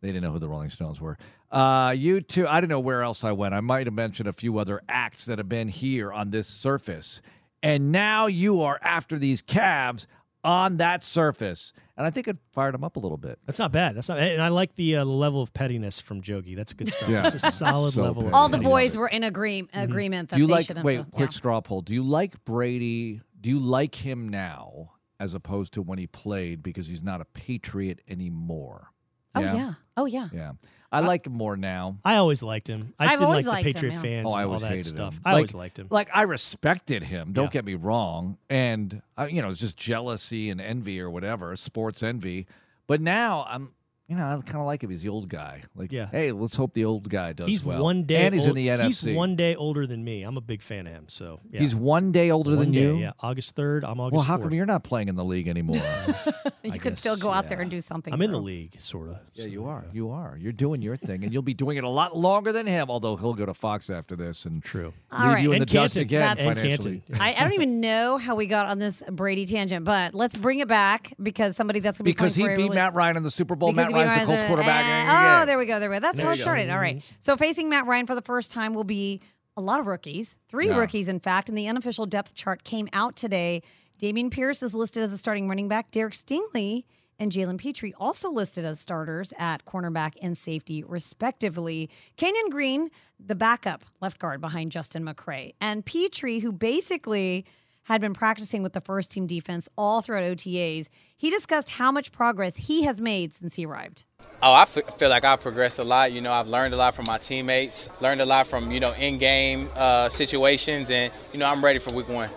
They didn't know who the Rolling Stones were. Uh, you two, I don't know where else I went. I might have mentioned a few other acts that have been here on this surface. And now you are after these calves on that surface. And I think it fired him up a little bit. That's not bad. That's not, and I like the uh, level of pettiness from Jogi. That's good stuff. Yeah. It's a [laughs] solid So level. petty. All the boys were in agree- agreement that Do you they like, should have wait, quick yeah. straw poll. Do you like Brady? Do you like him now as opposed to when he played because he's not a Patriot anymore? Oh yeah. Oh yeah. Yeah. I like him more now. I always liked him. I I've just didn't always like the liked him, Patriot yeah. fans Oh, I and all always that hated stuff. him. I always liked him. Like I respected him. Don't Yeah. get me wrong, and uh, you know it's just jealousy and envy or whatever, sports envy. But now I'm you know, I kind of like him. He's the old guy. Like, Yeah. hey, let's hope the old guy does He's well. one day and he's old- in the NFC. He's one day older than me. I'm a big fan of him. So yeah. He's one day older One than day, you. Yeah, August third. I'm August. Well, how 4th. come you're not playing in the league anymore? [laughs] you I could still go out there and do something. I'm in the him. league, sort of. yeah, you are. You are. You're doing your thing, and you'll be doing it a lot longer than him. Although he'll go to Fox after this and True. leave All right. you in And the dust Canton. again That's- And financially. Canton. [laughs] I, I don't even know how we got on this Brady tangent, but let's bring it back because somebody that's going to be Because he playing for a beat Matt Ryan in the Super Bowl. Because Matt the Colts a- quarterback. eh, Yeah. Oh, there we go. There we go. That's There how it started. All right. So facing Matt Ryan for the first time will be a lot of rookies, three Yeah. rookies, in fact. And the unofficial depth chart came out today. Dameon Pierce is listed as a starting running back. Derek Stingley and Jalen Pitre also listed as starters at cornerback and safety, respectively. Kenyon Green, the backup left guard behind Justin McCray, and Pitre, who basically had been practicing with the first team defense all throughout OTAs. He discussed how much progress he has made since he arrived. Oh, I f- feel like I've progressed a lot. You know, I've learned a lot from my teammates, learned a lot from, you know, in game uh, situations, and, you know, I'm ready for week one.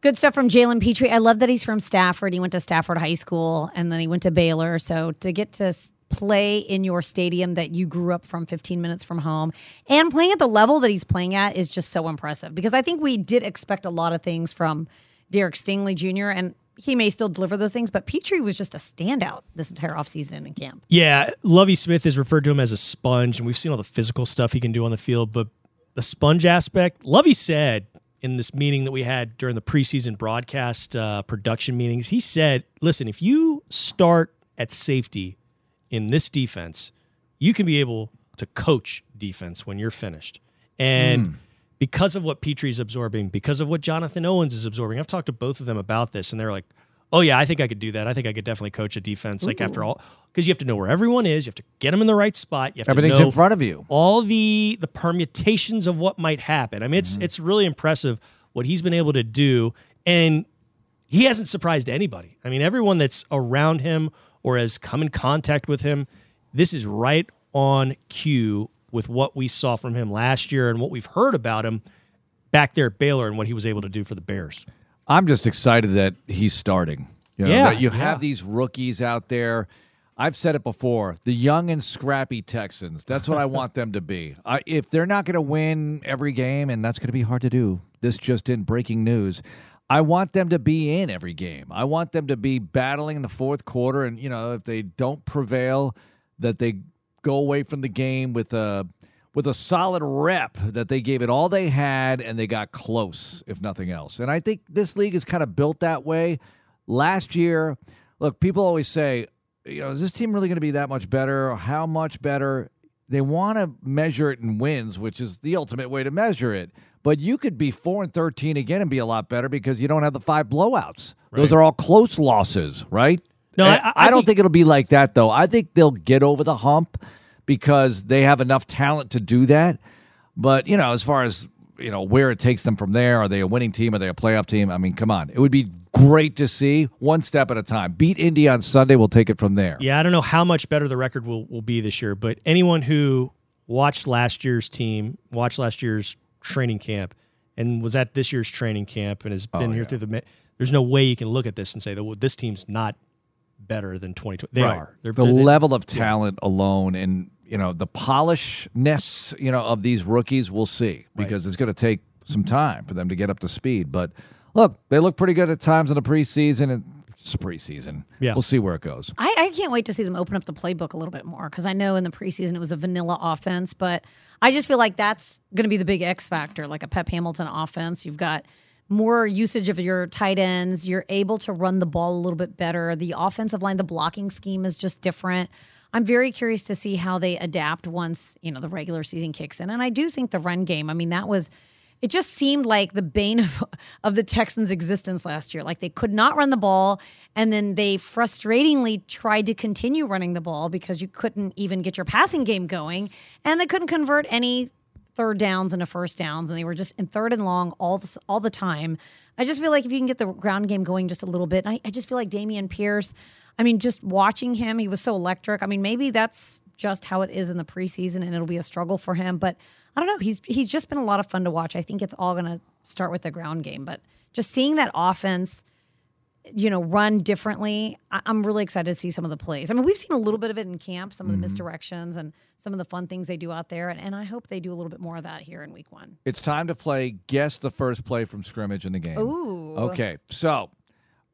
Good stuff from Jalen Pitre. I love that he's from Stafford. He went to Stafford High School and then he went to Baylor. So to get to play in your stadium that you grew up from 15 minutes from home and playing at the level that he's playing at is just so impressive because I think we did expect a lot of things from Derek Stingley Jr. and he may still deliver those things, but Pitre was just a standout this entire offseason in camp. Yeah, Lovie Smith has referred to him as a sponge, and we've seen all the physical stuff he can do on the field. But the sponge aspect, Lovie said in this meeting that we had during the preseason broadcast uh, production meetings, he said, "Listen, if you start at safety in this defense, you can be able to coach defense when you're finished." And hmm. because of what Pitre's absorbing, because of what Jonathan Owens is absorbing, I've talked to both of them about this, and they're like, "Oh yeah, I think I could do that. I think I could definitely coach a defense." Like after all, because you have to know where everyone is, you have to get them in the right spot. You have Everything's to know in front of you. all the the permutations of what might happen. I mean, it's mm-hmm. it's really impressive what he's been able to do, and he hasn't surprised anybody. I mean, everyone that's around him or has come in contact with him, this is right on cue with what we saw from him last year and what we've heard about him back there at Baylor and what he was able to do for the Bears. I'm just excited that he's starting. You know, Yeah, that you yeah. have these rookies out there. I've said it before: the young and scrappy Texans. That's what I want them to be. [laughs] I, if they're not going to win every game, and that's going to be hard to do. This just in breaking news. I want them to be in every game. I want them to be battling in the fourth quarter, and you know, if they don't prevail, that they go away from the game with a with a solid rep that they gave it all they had and they got close, if nothing else. And I think this league is kind of built that way. Last year, look, people always say, you know, is this team really going to be that much better? How much better? They want to measure it in wins, which is the ultimate way to measure it. But you could be four and thirteen again and be a lot better because you don't have the five blowouts. Those are all close losses, right? No, And I- I don't think- think it'll be like that though. I think they'll get over the hump because they have enough talent to do that. But you know, as far as you know, where it takes them from there, are they a winning team? Are they a playoff team? I mean, come on, it would be great to see one step at a time. Beat Indy on Sunday. We'll take it from there. Yeah, I don't know how much better the record will, will be this year, but anyone who watched last year's team, watched last year's training camp, and was at this year's training camp and has oh, been here through the. There's no way you can look at this and say that well, this team's not better than 2020. They Right. are. They're, the they- level of talent alone and you know the polishness you know of these rookies we'll see because it's going to take some time for them to get up to speed but look they look pretty good at times in the preseason and it's preseason Yeah. we'll see where it goes I, I can't wait to see them open up the playbook a little bit more because I know in the preseason it was a vanilla offense, but I just feel like that's going to be the big X factor, like a Pep Hamilton offense. You've got more usage of your tight ends. You're able to run the ball a little bit better. The offensive line, the blocking scheme is just different. I'm very curious to see how they adapt once you know the regular season kicks in, and I do think the run game. I mean, that was it just seemed like the bane of, of the Texans' existence last year. Like they could not run the ball, and then they frustratingly tried to continue running the ball because you couldn't even get your passing game going, and they couldn't convert any third downs into first downs, and they were just in third and long all the, all the time. I just feel like if you can get the ground game going just a little bit, I, I just feel like Dameon Pierce. I mean, just watching him, he was so electric. I mean, maybe that's just how it is in the preseason, and it'll be a struggle for him. But I don't know. He's he's just been a lot of fun to watch. I think it's all going to start with the ground game, but just seeing that offense you know, run differently. I- I'm really excited to see some of the plays. I mean, we've seen a little bit of it in camp, some of the Mm-hmm. misdirections and some of the fun things they do out there. And, and I hope they do a little bit more of that here in week one. It's time to play guess the first play from scrimmage in the game. Ooh. Okay, so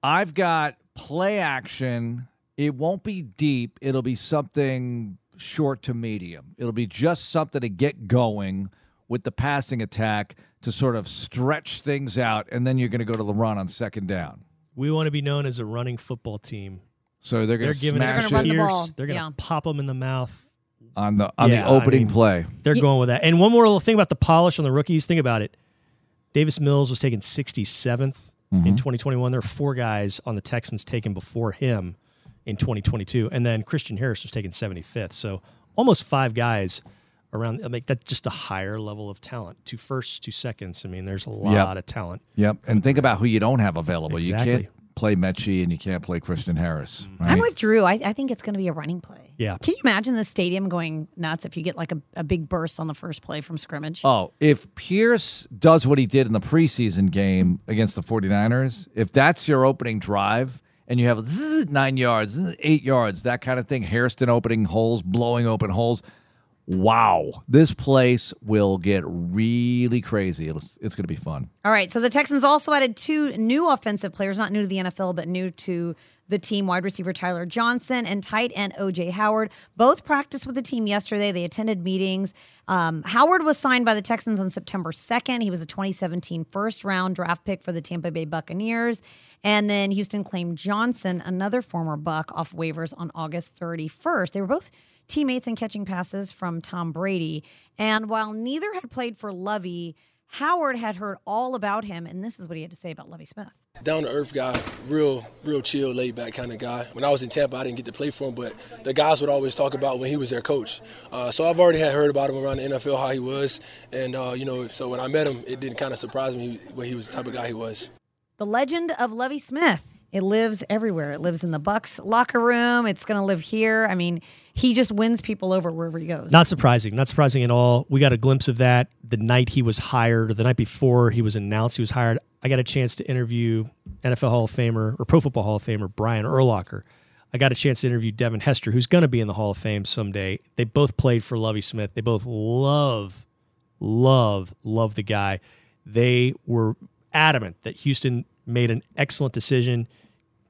I've got play action. It won't be deep. It'll be something short to medium. It'll be just something to get going with the passing attack to sort of stretch things out, and then you're going to go to the run on second down. We want to be known as a running football team. So they're going They're to giving it smash run the it ball. Pierce. They're going to Yeah. pop them in the mouth. on the on Yeah, the I opening mean- play. They're Ye- going with that. And one more little thing about the polish on the rookies. Think about it. Davis Mills was taken 67th Mm-hmm. in 2021. There were four guys on the Texans taken before him in 2022, and then Christian Harris was taken 75th. So almost five guys around. I mean, that's just a higher level of talent. Two firsts, two seconds. I mean, there's a lot Yep. of talent. Yep, and think about who you don't have available. Exactly. You can't play Metchie and you can't play Christian Harris. Mm-hmm. I'm with Drew. I, I think it's going to be a running play. Yeah. Can you imagine the stadium going nuts if you get like a, a big burst on the first play from scrimmage? Oh, if Pierce does what he did in the preseason game against the 49ers, if that's your opening drive and you have zzz, nine yards, zzz, eight yards, that kind of thing, Hairston opening holes, blowing open holes, wow, this place will get really crazy. It'll, it's going to be fun. All right. So the Texans also added two new offensive players, not new to the NFL, but new to the team wide receiver Tyler Johnson and tight end OJ Howard. Both practiced with the team yesterday. They attended meetings. Um, Howard was signed by the Texans on September 2nd. He was a 2017 first round draft pick for the Tampa Bay Buccaneers. And then Houston claimed Johnson, another former Buck, off waivers on August 31st. They were both teammates in catching passes from Tom Brady. And while neither had played for Lovie, Howard had heard all about him, and this is what he had to say about Lovie Smith. down to earth guy, real, real chill, laid back kind of guy. When I was in Tampa, I didn't get to play for him, but the guys would always talk about when he was their coach. Uh, so I've already had heard about him around the NFL, how he was, and uh, you know, so when I met him, it didn't kind of surprise me when he was the type of guy he was. The legend of Lovie Smith. It lives everywhere. It lives in the Bucs locker room. It's going to live here. I mean, he just wins people over wherever he goes. Not surprising. Not surprising at all. We got a glimpse of that the night he was hired, or the night before he was announced he was hired. I got a chance to interview NFL Hall of Famer or Pro Football Hall of Famer Brian Urlacher. I got a chance to interview Devin Hester, who's going to be in the Hall of Fame someday. They both played for Lovie Smith. They both love, love, love the guy. They were adamant that Houston made an excellent decision.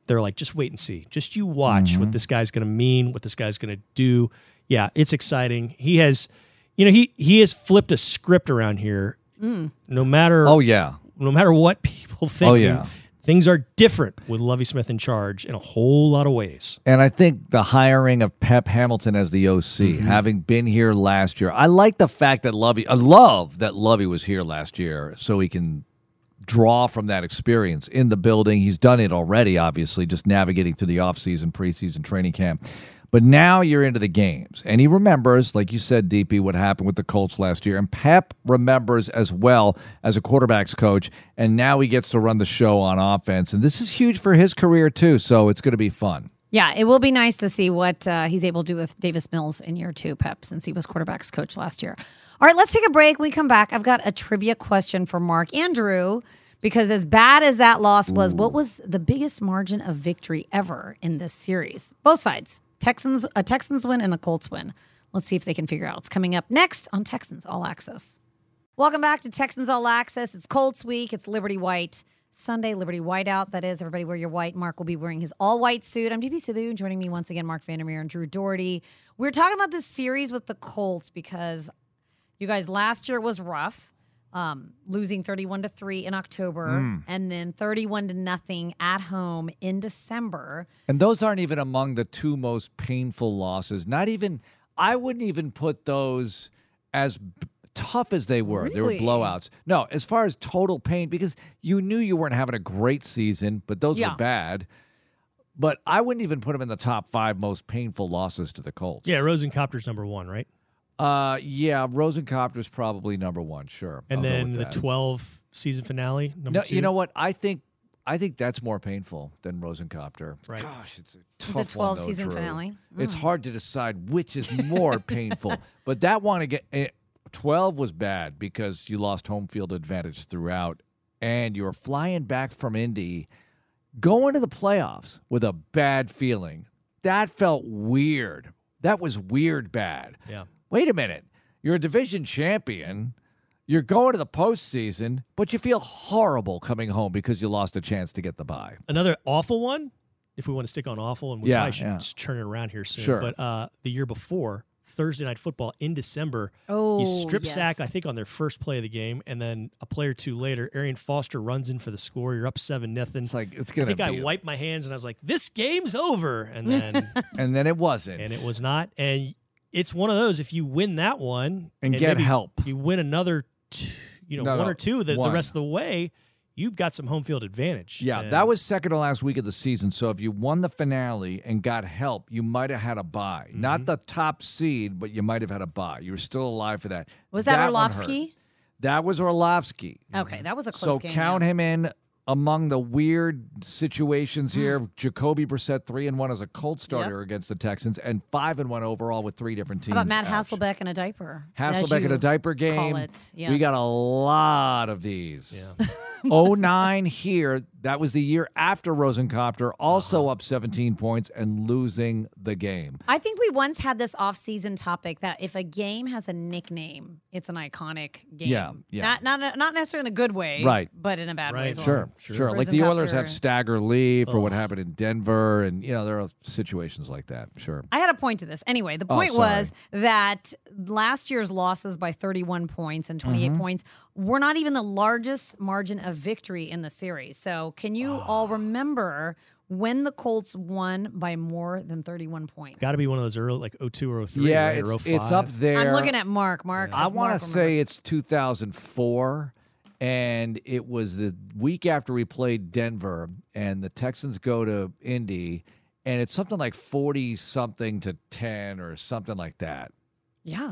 They're like, just wait and see. Just you watch what mm-hmm. this guy's going to mean, what this guy's going to do. Yeah, it's exciting. He has, you know, he he has flipped a script around here. Mm. No matter Oh, yeah. no matter what people think. Oh, yeah. Things are different with Lovie Smith in charge in a whole lot of ways. And I think the hiring of Pep Hamilton as the OC, mm-hmm. having been here last year, I like the fact that Lovie, I love that Lovie was here last year so he can draw from that experience in the building. He's done it already, obviously, just navigating through the offseason, preseason training camp. But now you're into the games. And he remembers, like you said, DP, what happened with the Colts last year. And Pep remembers as well as a quarterback's coach. And now he gets to run the show on offense. And this is huge for his career, too. So it's going to be fun. Yeah, it will be nice to see what uh, he's able to do with Davis Mills in year two, Pep, since he was quarterback's coach last year. All right, let's take a break. When we come back, I've got a trivia question for Marc Andrew because as bad as that loss was, what was the biggest margin of victory ever in this series? Both sides. Texans a Texans win and a Colts win. Let's see if they can figure out. It's coming up next on Texans All Access. Welcome back to Texans All Access. It's Colts week. It's Liberty White. Sunday, Liberty White out. That is, everybody wear your white. Marc will be wearing his all white suit. I'm DP Sidhu. Joining me once again, Marc Vandermeer and Drew Dougherty. We are talking about this series with the Colts because you guys last year was rough. Um, losing 31 to 3 in October and then 31 to nothing at home in December. And those aren't even among the two most painful losses. Not even, I wouldn't even put those as tough as they were. They were blowouts. No, as far as total pain, because you knew you weren't having a great season, but those Yeah. were bad. But I wouldn't even put them in the top five most painful losses to the Colts. Yeah, Rosencopter's number one, right? Uh, yeah, Rosencopter's probably number one, sure. And I'll then the 12 season finale, number No, two. you know what? I think I think that's more painful than Rosencopter. Right. Gosh, it's a tough The one, though, season Drew. finale? It's hard to decide which is more [laughs] painful. But that one again, eh, 12 was bad because you lost home field advantage throughout, and you were flying back from Indy, Going to the playoffs with a bad feeling, that felt weird. That was weird bad. Yeah. Wait a minute. You're a division champion. You're going to the postseason, but you feel horrible coming home because you lost a chance to get the bye. Another awful one, if we want to stick on awful, and we Yeah, probably should yeah. turn it around here soon. Sure. But uh, the year before, Thursday night football in December, Oh, you strip yes. sack, I think, on their first play of the game, and then a play or two later, Arian Foster runs in for the score. You're up seven nothing. It's like it's I gonna I think I be a- wiped my hands and I was like, "This game's over," and then [laughs] and then it wasn't. and it was not. And it's one of those. If you win that one And get help. you win another, t- you know, No, one no, or two the, the rest of the way. You've got some home field advantage. Yeah, And that was second to last week of the season. So if you won the finale and got help, you might have had a bye. Mm-hmm. Not the top seed, but you might have had a bye. You were still alive for that. Was that, one hurt. Orlovsky? That was Orlovsky. Okay, that was a close So game. So count yeah. him in among the weird situations here. Hmm. Jacoby Brissett three and one as a Colt starter against the Texans, and five and one overall with three different teams. How about Matt Ouch. Hasselbeck in a diaper? Hasselbeck in a diaper game. Call it. We got a lot of these. [laughs] 09 here. That was the year after Rosencopter, also Uh-huh. up 17 points and losing the game. I think we once had this off-season topic that if a game has a nickname, it's an iconic game. Yeah, yeah. Not not not necessarily in a good way, Right. But in a bad way. Right. as well. Sure, sure. Like the Oilers have Rosencopter. stagger leave for what happened in Denver, and you know there are situations like that. Sure. I had a point to this. Anyway, the Oh, point sorry. was that last year's losses by 31 points and 28 Mm-hmm. points were not even the largest margin of victory in the series. So, can you all remember when the Colts won by more than 31 points? got to be one of those early like 02 or 03. Yeah, right? it's, or it's up there. I'm looking at Marc. Marc, I want to say it's 2004, and it was the week after we played Denver, and the Texans go to Indy, and it's something like 40 something to 10 or something like that. yeah,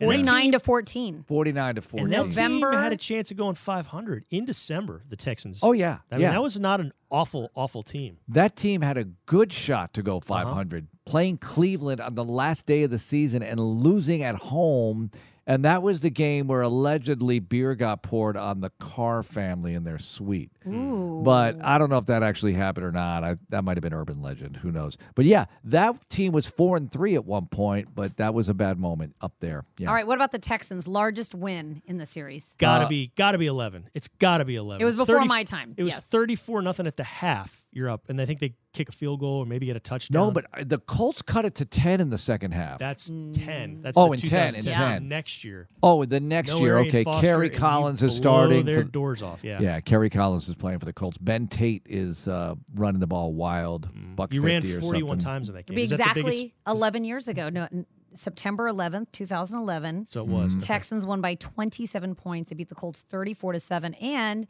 And that 49 to 14. 49 to 14. And November- team had a chance of going 500 in December. The Texans. Oh, yeah, I mean yeah. that was not an awful, awful team. That team had a good shot to Uh-huh. go 500, playing Cleveland on the last day of the season and losing at home. And that was the game where allegedly beer got poured on the Carr family in their suite. Ooh. But I don't know if that actually happened or not. I, that might have been urban legend. Who knows? But yeah, that team was four and three at one point, but that was a bad moment up there. Yeah. All right, what about the Texans' largest win in the series? Got to Uh, be, got to be 11. It's got to be 11. It was before my time, It was yes. 34 nothing at the half. You're up, and I think they kick a field goal or maybe get a touchdown. No, but uh, the Colts cut it to 10 in the second half. that's 10. That's Oh, the and 10, and 10. next year. oh, the next No year. Okay. Foster, Kerry Collins is blow starting. their for- doors off. Yeah. Yeah, Kerry Collins is playing for the Colts. Ben Tate is uh, running the ball wild. Buck Mm. You ran 50 or 41 something. times in that It'd game. be Is that exactly biggest- 11 years ago. No, September 11th, 2011. So it was. Okay. Texans won by 27 points. They beat the Colts 34 to 7. And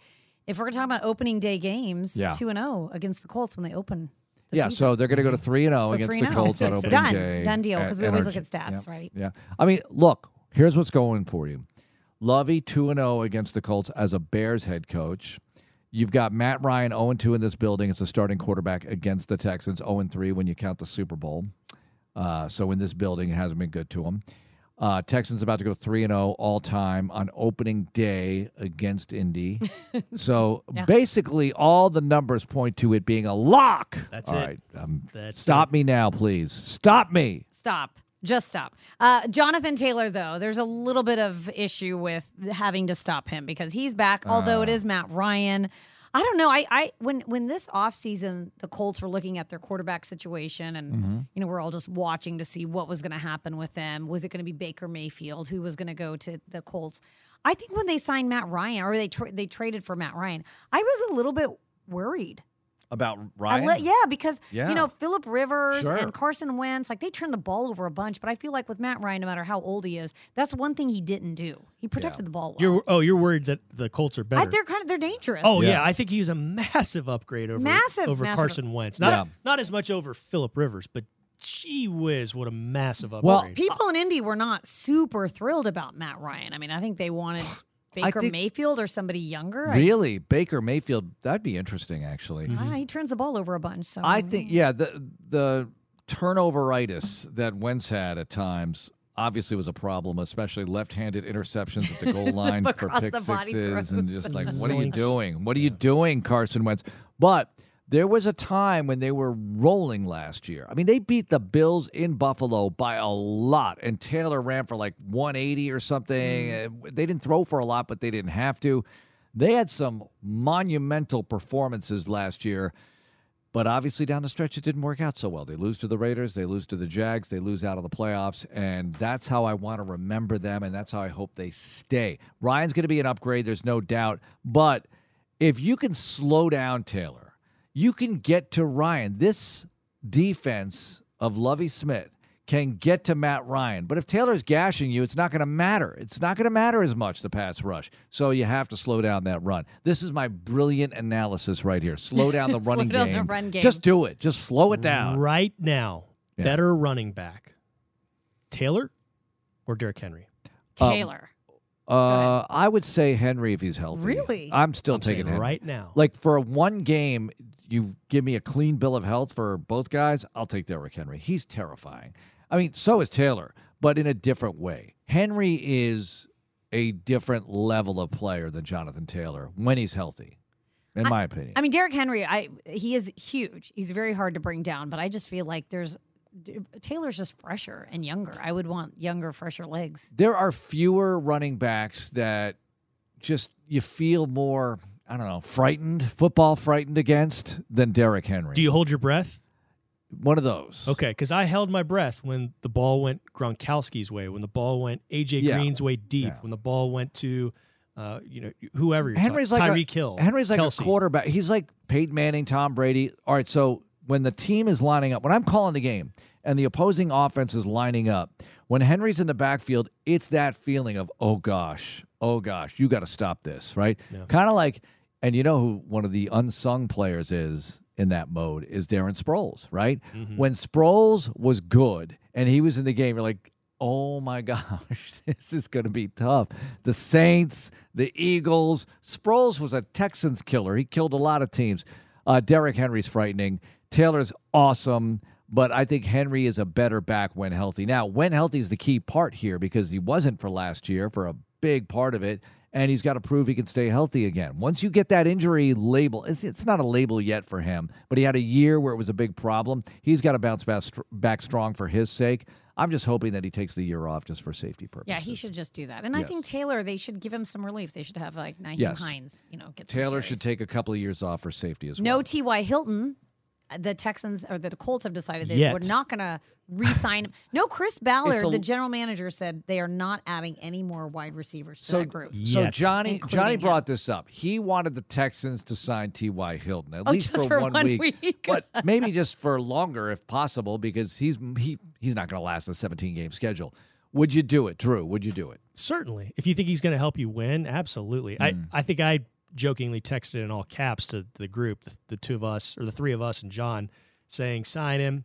if we're talking about opening day games, Yeah. 2 and 0 against the Colts when they open. The Yeah, season. so they're going to go to 3 and 0 So against 3 the Colts on [laughs] It's opening done. day. Done deal, at 'cause we always look at stats, Yeah, right? Yeah. I mean, look, here's what's going for you. Lovie 2 and 0 against the Colts as a Bears head coach. You've got Matt Ryan 0 and 2 in this building as a starting quarterback against the Texans, 0 and 3 when you count the Super Bowl. Uh, so in this building, it hasn't been good to him. Uh, Texans about to go 3 and 0 all time on opening day against Indy. [laughs] so Yeah. basically, all the numbers point to it being a lock. That's All it. right, um, That's stop me now, please. Stop me. Stop. Just stop. Uh, Jonathan Taylor, though, there's a little bit of issue with having to stop him because he's back, although it is Matt Ryan. I don't know. I, I when when this offseason, the Colts were looking at their quarterback situation and mm-hmm. you know, we're all just watching to see what was gonna happen with them. Was it gonna be Baker Mayfield? Who was gonna go to the Colts? I think when they signed Matt Ryan or they tra- they traded for Matt Ryan, I was a little bit worried. About Ryan? li- yeah, because Yeah. you know Philip Rivers Sure. and Carson Wentz, like they turned the ball over a bunch. But I feel like with Matt Ryan, no matter how old he is, that's one thing he didn't do. He protected the ball well. You're oh, you're worried that the Colts are better. I, they're kind of they're dangerous. Oh yeah. Yeah. I think he's a massive upgrade over Massive, over massive. Carson Wentz. Not Yeah. not as much over Philip Rivers, but gee whiz, what a massive upgrade. Well, people in Indy were not super thrilled about Matt Ryan. I mean, I think they wanted [sighs] [sighs] [sighs] Baker think- Mayfield or somebody younger. I- Really? Baker Mayfield, that'd be interesting, actually. Ah, he turns the ball over a bunch. So I think, yeah, the the turnoveritis that Wentz had at times obviously was a problem, especially left-handed interceptions at the goal [laughs] line for pick sixes, and just like, [laughs] what are you doing? What are you doing, Carson Wentz? But There was a time when they were rolling last year. I mean, they beat the Bills in Buffalo by a lot, and Taylor ran for like 180 or something. Uh, They didn't throw for a lot, but they didn't have to. They had some monumental performances last year, but obviously down the stretch it didn't work out so well. They lose to the Raiders, they lose to the Jags, they lose out of the playoffs, and that's how I want to remember them, and that's how I hope they stay. Ryan's going to be an upgrade, there's no doubt, but if you can slow down Taylor, you can get to Ryan. This defense of Lovie Smith can get to Matt Ryan. But if Taylor's gashing you, it's not going to matter. It's not going to matter as much, the pass rush. So you have to slow down that run. This is my brilliant analysis right here. Slow down the [laughs] Slow running down the game. run game. Just do it. Just slow it down. Right now, Yeah. better running back, Taylor or Derrick Henry? Um, Taylor. Uh, I would say Henry if he's healthy. Really? I'm still I'm taking saying Henry. right now. Like for one game, you give me a clean bill of health for both guys. I'll take Derrick Henry. He's terrifying. I mean, so is Taylor, but in a different way. Henry is a different level of player than Jonathan Taylor when he's healthy, in my opinion. I mean, Derrick Henry, I he is huge. He's very hard to bring down, but I just feel like there's Taylor's just fresher and younger. I would want younger, fresher legs. there are fewer running backs that just you feel more. I don't know, frightened, football frightened against than Derrick Henry. Do you hold your breath? One of those. Okay, because I held my breath when the ball went Gronkowski's way, when the ball went AJ Yeah. Green's way deep, Yeah. when the ball went to, uh, you know, whoever you're Henry's talking, like Tyreek a, Hill, Henry's like Kelce. a quarterback. He's like Peyton Manning, Tom Brady. All right, so when the team is lining up, when I'm calling the game and the opposing offense is lining up, when Henry's in the backfield, it's that feeling of oh gosh, oh gosh, you got to stop this, right? Kind of like, and you know who one of the unsung players is in that mode is Darren Sproles, right? Mm-hmm. When Sproles was good and he was in the game, you're like, oh my [laughs] gosh, this is going to be tough. The Saints, the Eagles. Sproles was a Texans killer. He killed a lot of teams. Uh, Derrick Henry's frightening. Taylor's awesome, but I think Henry is a better back when healthy. Now, when healthy is the key part here because he wasn't for last year for a big part of it. And he's got to prove he can stay healthy again. Once you get that injury label, it's, it's not a label yet for him, but he had a year where it was a big problem. He's got to bounce back, back strong for his sake. I'm just hoping that he takes the year off just for safety purposes. Yeah, he should just do that. And I think Taylor, they should give him some relief. They should have like Nyheim Yes. Hines, you know, get Taylor should take a couple of years off for safety as well. No. T.Y. Hilton. The Texans or the Colts have decided they Yet. were not going to re-sign him. No, Chris Ballard, It's a- the general manager, said they are not adding any more wide receivers to So, that group. so Johnny including Johnny him. brought this up. He wanted the Texans to sign T.Y. Hilton at Oh, least just for, for one, one week, week. [laughs] but maybe just for longer if possible because he's he he's not going to last the 17 game schedule. Would you do it, Drew? Would you do it? Certainly. If you think he's going to help you win, absolutely. Mm. I, I think I jokingly texted in all caps to the group, the, the two of us, or the three of us and John, saying, sign him,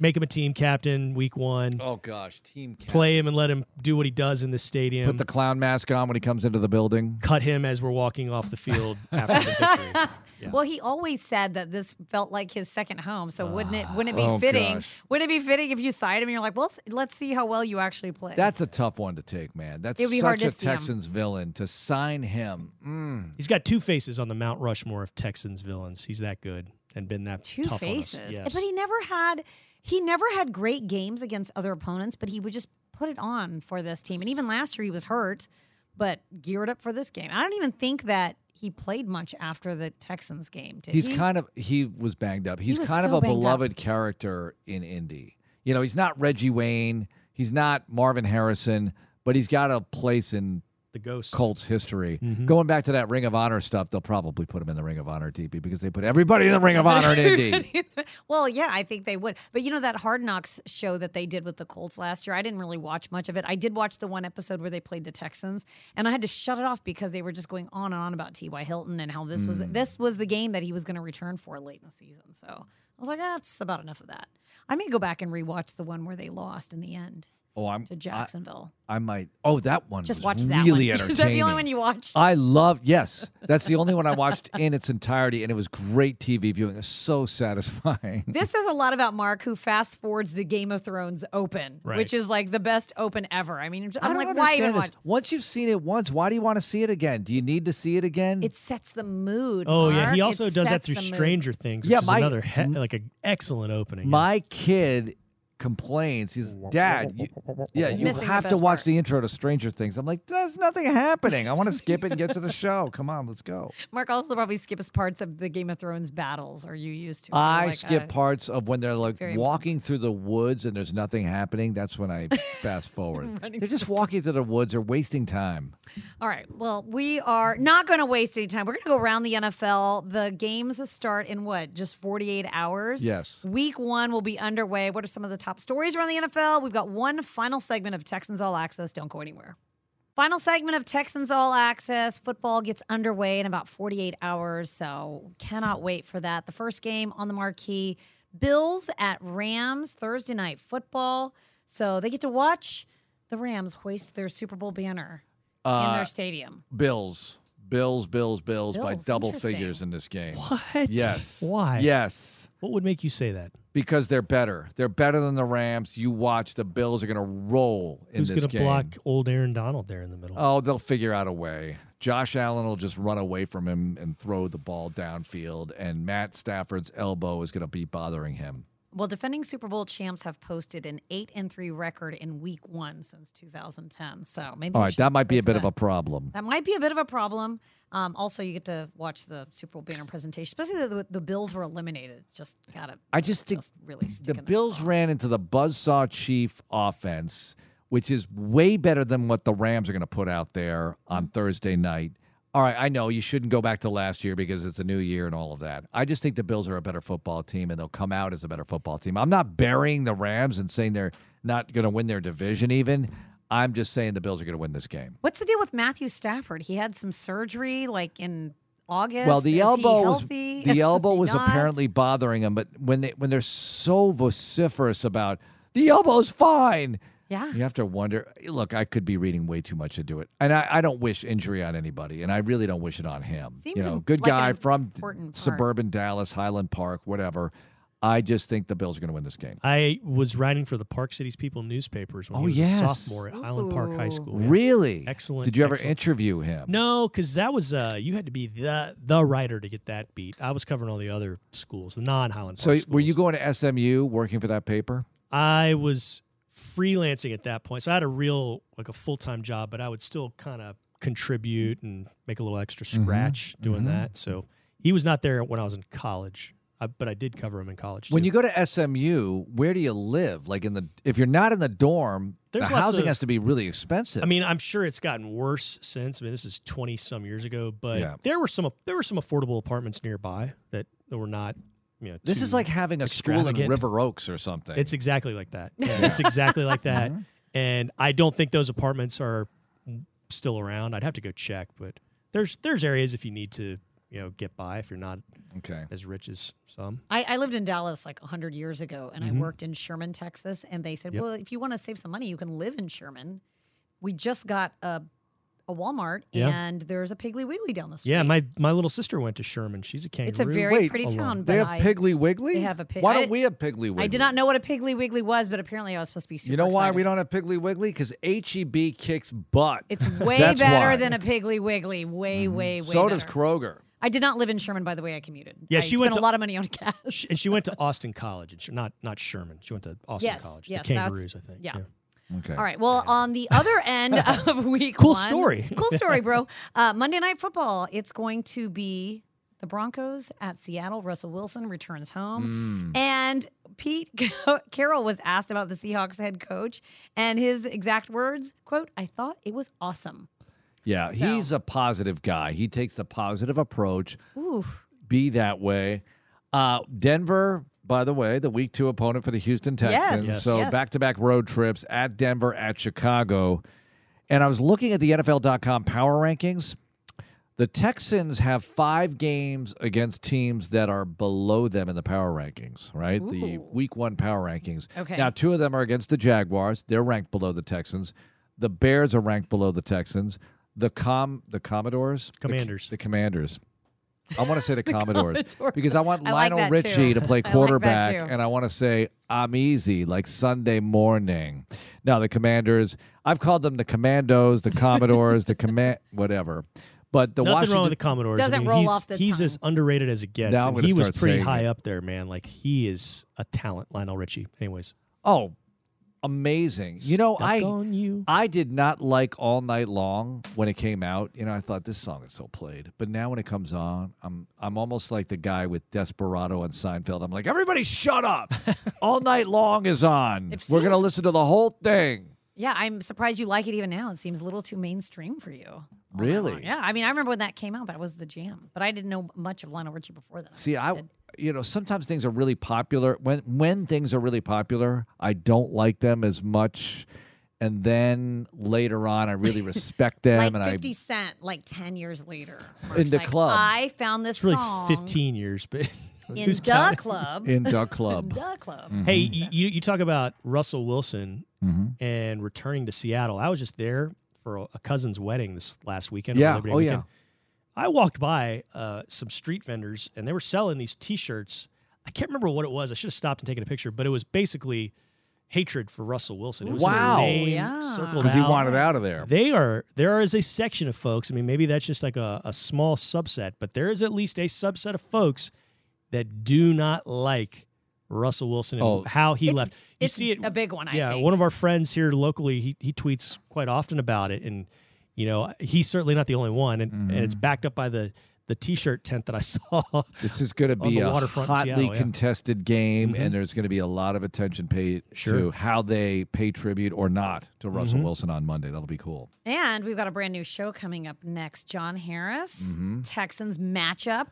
make him a team captain week one. Oh, gosh. Team captain. Play him and let him do what he does in the stadium. Put the clown mask on when he comes into the building. Cut him as we're walking off the field [laughs] after the victory. [laughs] Yeah. Well, he always said that this felt like his second home. So wouldn't it wouldn't it be Oh, fitting? gosh. Wouldn't it be fitting if you signed him and you're like, well, let's- let's see how well you actually play. That's a tough one to take, man. That's It'd be such hard to a see him. Texans villain to sign him. Mm. He's got two faces on the Mount Rushmore of Texans villains. He's that good and been that two tough faces. on us. Yes. But he never had he never had great games against other opponents, but he would just put it on for this team. And even last year he was hurt, but geared up for this game. I don't even think that he played much after the Texans game. Did He's he? kind of he was banged up. He's was kind so of a banged up. beloved character in Indy. You know, he's not Reggie Wayne, he's not Marvin Harrison, but he's got a place in the ghost Colts history. Mm-hmm. Going back to that Ring of Honor stuff, they'll probably put him in the Ring of Honor, DP, because they put everybody in the Ring of Honor in Indy. [laughs] well, yeah, I think they would. But you know that Hard Knocks show that they did with the Colts last year. I didn't really watch much of it. I did watch the one episode where they played the Texans, and I had to shut it off because they were just going on and on about T.Y. Hilton and how this was Mm. this was the game that he was going to return for late in the season. So I was like, that's about enough of that. I may go back and rewatch the one where they lost in the end. Oh, I'm to Jacksonville. I, I might. Oh, that one. Just was watch that really one. entertaining. [laughs] Is that the only one you watched? I love. Yes, that's the only one I watched in its entirety, and it was great TV viewing. It was so satisfying. This says a lot about Marc, who fast forwards the Game of Thrones open, Right. which is like the best open ever. I mean, I I'm don't like, why even understand watch? Once you've seen it once, why do you want to see it again? Do you need to see it again? It sets the mood. Oh yeah, he also It does that through the mood. Stranger Things, which Yeah, is my- another he- like an excellent opening. My kid complains. He's dad. You, yeah, you Missing have to watch part." the intro to Stranger Things. I'm like, there's nothing happening. I want to skip it and get to the [laughs] show. Come on, let's go. Marc also probably skips parts of the Game of Thrones battles. Are you used to? I like, skip uh, parts of when they're like very walking through the woods and there's nothing happening. That's when I [laughs] fast forward. They're just walking through the woods. They're wasting time. All right. Well, we are not going to waste any time. We're going to go around the NFL. The games start in what? Just 48 hours? Yes. Week one will be underway. What are some of the top stories around the NFL? We've got one final segment of Texans All Access. Don't go anywhere. Final segment of Texans All Access. Football gets underway in about 48 hours, so cannot wait for that. The first game on the marquee Bills at Rams, Thursday night football. So they get to watch the Rams hoist their Super Bowl banner in Uh, their stadium. Bills, Bills, Bills, Bills, by double figures in this game. What? Yes. Why? Yes. What would make you say that? Because they're better. They're better than the Rams. You watch the Bills are going to roll in Who's this going to game. block old Aaron Donald there in the middle? Oh, they'll figure out a way. Josh Allen will just run away from him and throw the ball downfield, and Matt Stafford's elbow is going to be bothering him. Well, defending Super Bowl champs have posted an eight and three record in Week One since 2010. So maybe All right, that might be a bit of a problem. That might be a bit of a problem. Um, also, you get to watch the Super Bowl banner presentation, especially the, the Bills were eliminated. It's just gotta. I just think really the Bills ran into the buzzsaw chief offense, which is way better than what the Rams are going to put out there on Thursday night. All right, I know you shouldn't go back to last year because it's a new year and all of that. I just think the Bills are a better football team and they'll come out as a better football team. I'm not burying the Rams and saying they're not going to win their division even. I'm just saying the Bills are going to win this game. What's the deal with Matthew Stafford? He had some surgery like in August. Well, the Is elbow was the [laughs] elbow was not? apparently bothering him, but when they when they're so vociferous about the elbow's fine, Yeah. you have to wonder. Look, I could be reading way too much into it, and I, I don't wish injury on anybody, and I really don't wish it on him. Seems you know, good like guy from suburban Dallas, Highland Park, whatever. I just think the Bills are going to win this game. I was writing for the Park Cities People newspapers when Oh, he was yes. a sophomore at Highland Park High School. yeah. Really? Excellent. Did you ever excellent. interview him? No, because that was uh, you had to be the the writer to get that beat. I was covering all the other schools, the non Highland Park. So schools. were you going to SMU working for that paper? I was freelancing at that point, so I had a real like a full time job, but I would still kind of contribute and make a little extra Mm-hmm. scratch doing mhm. that. So he was not there when I was in college, I, but I did cover him in college. When you go to SMU, where do you live? Like in the if you're not in the dorm, There's the housing of- has to be really expensive. I mean, I'm sure it's gotten worse since. I mean, this is 20 some years ago, but Yeah. there were some there were some affordable apartments nearby that were not. You know, this is like having a school in. River Oaks or something. It's exactly like that. Yeah, it's exactly like that. Mhm. And I don't think those apartments are still around. I'd have to go check, but there's there's areas if you need to, you know, get by if you're not okay as rich as some. I, I lived in Dallas like 100 years ago and Mhm. I worked in Sherman, Texas. And they said, Yep. well, if you want to save some money, you can live in Sherman. We just got a, a Walmart Yeah. and there's a Piggly Wiggly down the street. Yeah, my my little sister went to Sherman. She's a kangaroo. It's a very Wait, pretty alone. town. they have I- Piggly Wiggly. They have a pig. Why don't we have Piggly Wiggly? I did not know what a Piggly Wiggly was, but apparently I was supposed to be super You know why excited. we don't have Piggly Wiggly? Because HEB kicks butt. It's way better why. than a Piggly Wiggly. Way, mm-hmm. way, way So does. Kroger. I did not live in Sherman, by the way. I commuted. Yeah, I she spent went a lot of money on gas. Sh- and she went to Austin College, and she, not not Sherman. She went to Austin Yes, College. yes, the Kangaroos, I think. yeah. Okay. All right. Well, on the other end [laughs] of week Cool one- story. [laughs] cool story, bro. Uh, Monday Night Football. It's going to be the Broncos at Seattle. Russell Wilson returns Mm. home, and Pete [laughs] Carroll was asked about the Seahawks head coach, and his exact words: "quote I thought it was awesome." Yeah, So- he's a positive guy. He takes the positive approach. Ooh. Be that way. Uh, Denver, by the way, the week two opponent for the Houston Texans. Yes. So back to back road trips at Denver, at Chicago. And I was looking at the NFL.com power rankings. The The Texans have five games against teams that are below them in the power rankings, right? The week one power rankings. Okay. Now, two of them are against the Jaguars. They're ranked below the Texans. The Bears are ranked below the Texans. The com the Commodores, The- Commanders. the, Commanders. I want to say [laughs] the, Commodores, Commodores. because I want I Lionel that Richie too. to play I like quarterback, and I want to say I'm easy like Sunday morning. Now the Commanders, I've called them the Commandos, the Commodores, the command, [laughs] whatever. But the Nothing Washington, wrong with the Commodores. Doesn't mean, roll he's, off the He's tongue. as underrated as it gets. Now I'm and gonna he was pretty high it. up there, man. Like he is a talent, Lionel Richie. Anyways, oh, amazing! You know, Stuck I on you. I did not like All Night Long when it came out. You know, I thought this song is so played. But now when it comes on, I'm I'm almost like the guy with Desperado on Seinfeld. I'm like, everybody shut up. [laughs] All Night Long is on. It We're going to listen to the whole thing. Yeah, I'm surprised you like it even now. It seems a little too mainstream for you. All Night Really? Long. Yeah, I mean, I remember when that came out, that was the jam. But I didn't know much of Lionel Richie before that. See, I did. You know, sometimes things are really popular. When when things are really popular, I don't like them as much. And then later on, I really respect [laughs] them, like and 50 Cent, like 10 years later. In the like, club. I found this it's really song 15 years, but [laughs] in who's Duh counting? Club. In Duck [laughs] Club. Duh Club. Hey, you, you you talk about Russell Wilson Mm-hmm. and returning to Seattle. I was just there for a, a cousin's wedding this last weekend. Yeah. Labor Day Oh, yeah. Weekend. I walked by uh, some street vendors and they were selling these T-shirts. I can't remember what it was. I should have stopped and taken a picture, but it was basically hatred for Russell Wilson. It was Wow. name Yeah. circled Because he wanted out of there. They are there is a section of folks. I mean, maybe that's just like a, a small subset, but there is at least a subset of folks that do not like Russell Wilson and Oh. how he It's- left. You it's see it a big one, I yeah, think. one of our friends here locally, he he tweets quite often about it, and you know he's certainly not the only one, and, and Mm-hmm. it's backed up by the the t-shirt tent that I [laughs] saw. This is going to be a waterfront hotly Seattle, yeah. contested game, Mhm. and there's going to be a lot of attention paid Sure. to how they pay tribute or not to Russell Mhm. Wilson on Monday. That'll be cool. And we've got a brand new show coming up next. John Harris, Mm-hmm. Texans matchup.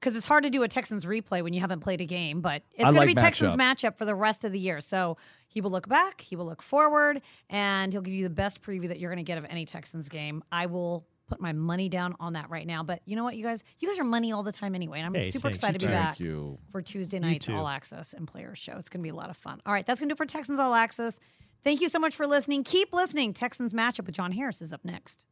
Because it's hard to do a Texans replay when you haven't played a game, but it's I going to like be Texans matchup. matchup for the rest of the year. So he will look back, he will look forward, and he'll give you the best preview that you're going to get of any Texans game. I will put my money down on that right now. But you know what, you guys, you guys are money all the time anyway, and I'm Hey, super thanks. excited to be back Thank you. for Tuesday night's. All Access and Players Show. It's going to be a lot of fun. All right, that's going to do for Texans All Access. Thank you so much for listening. Keep listening. Texans matchup with John Harris is up next.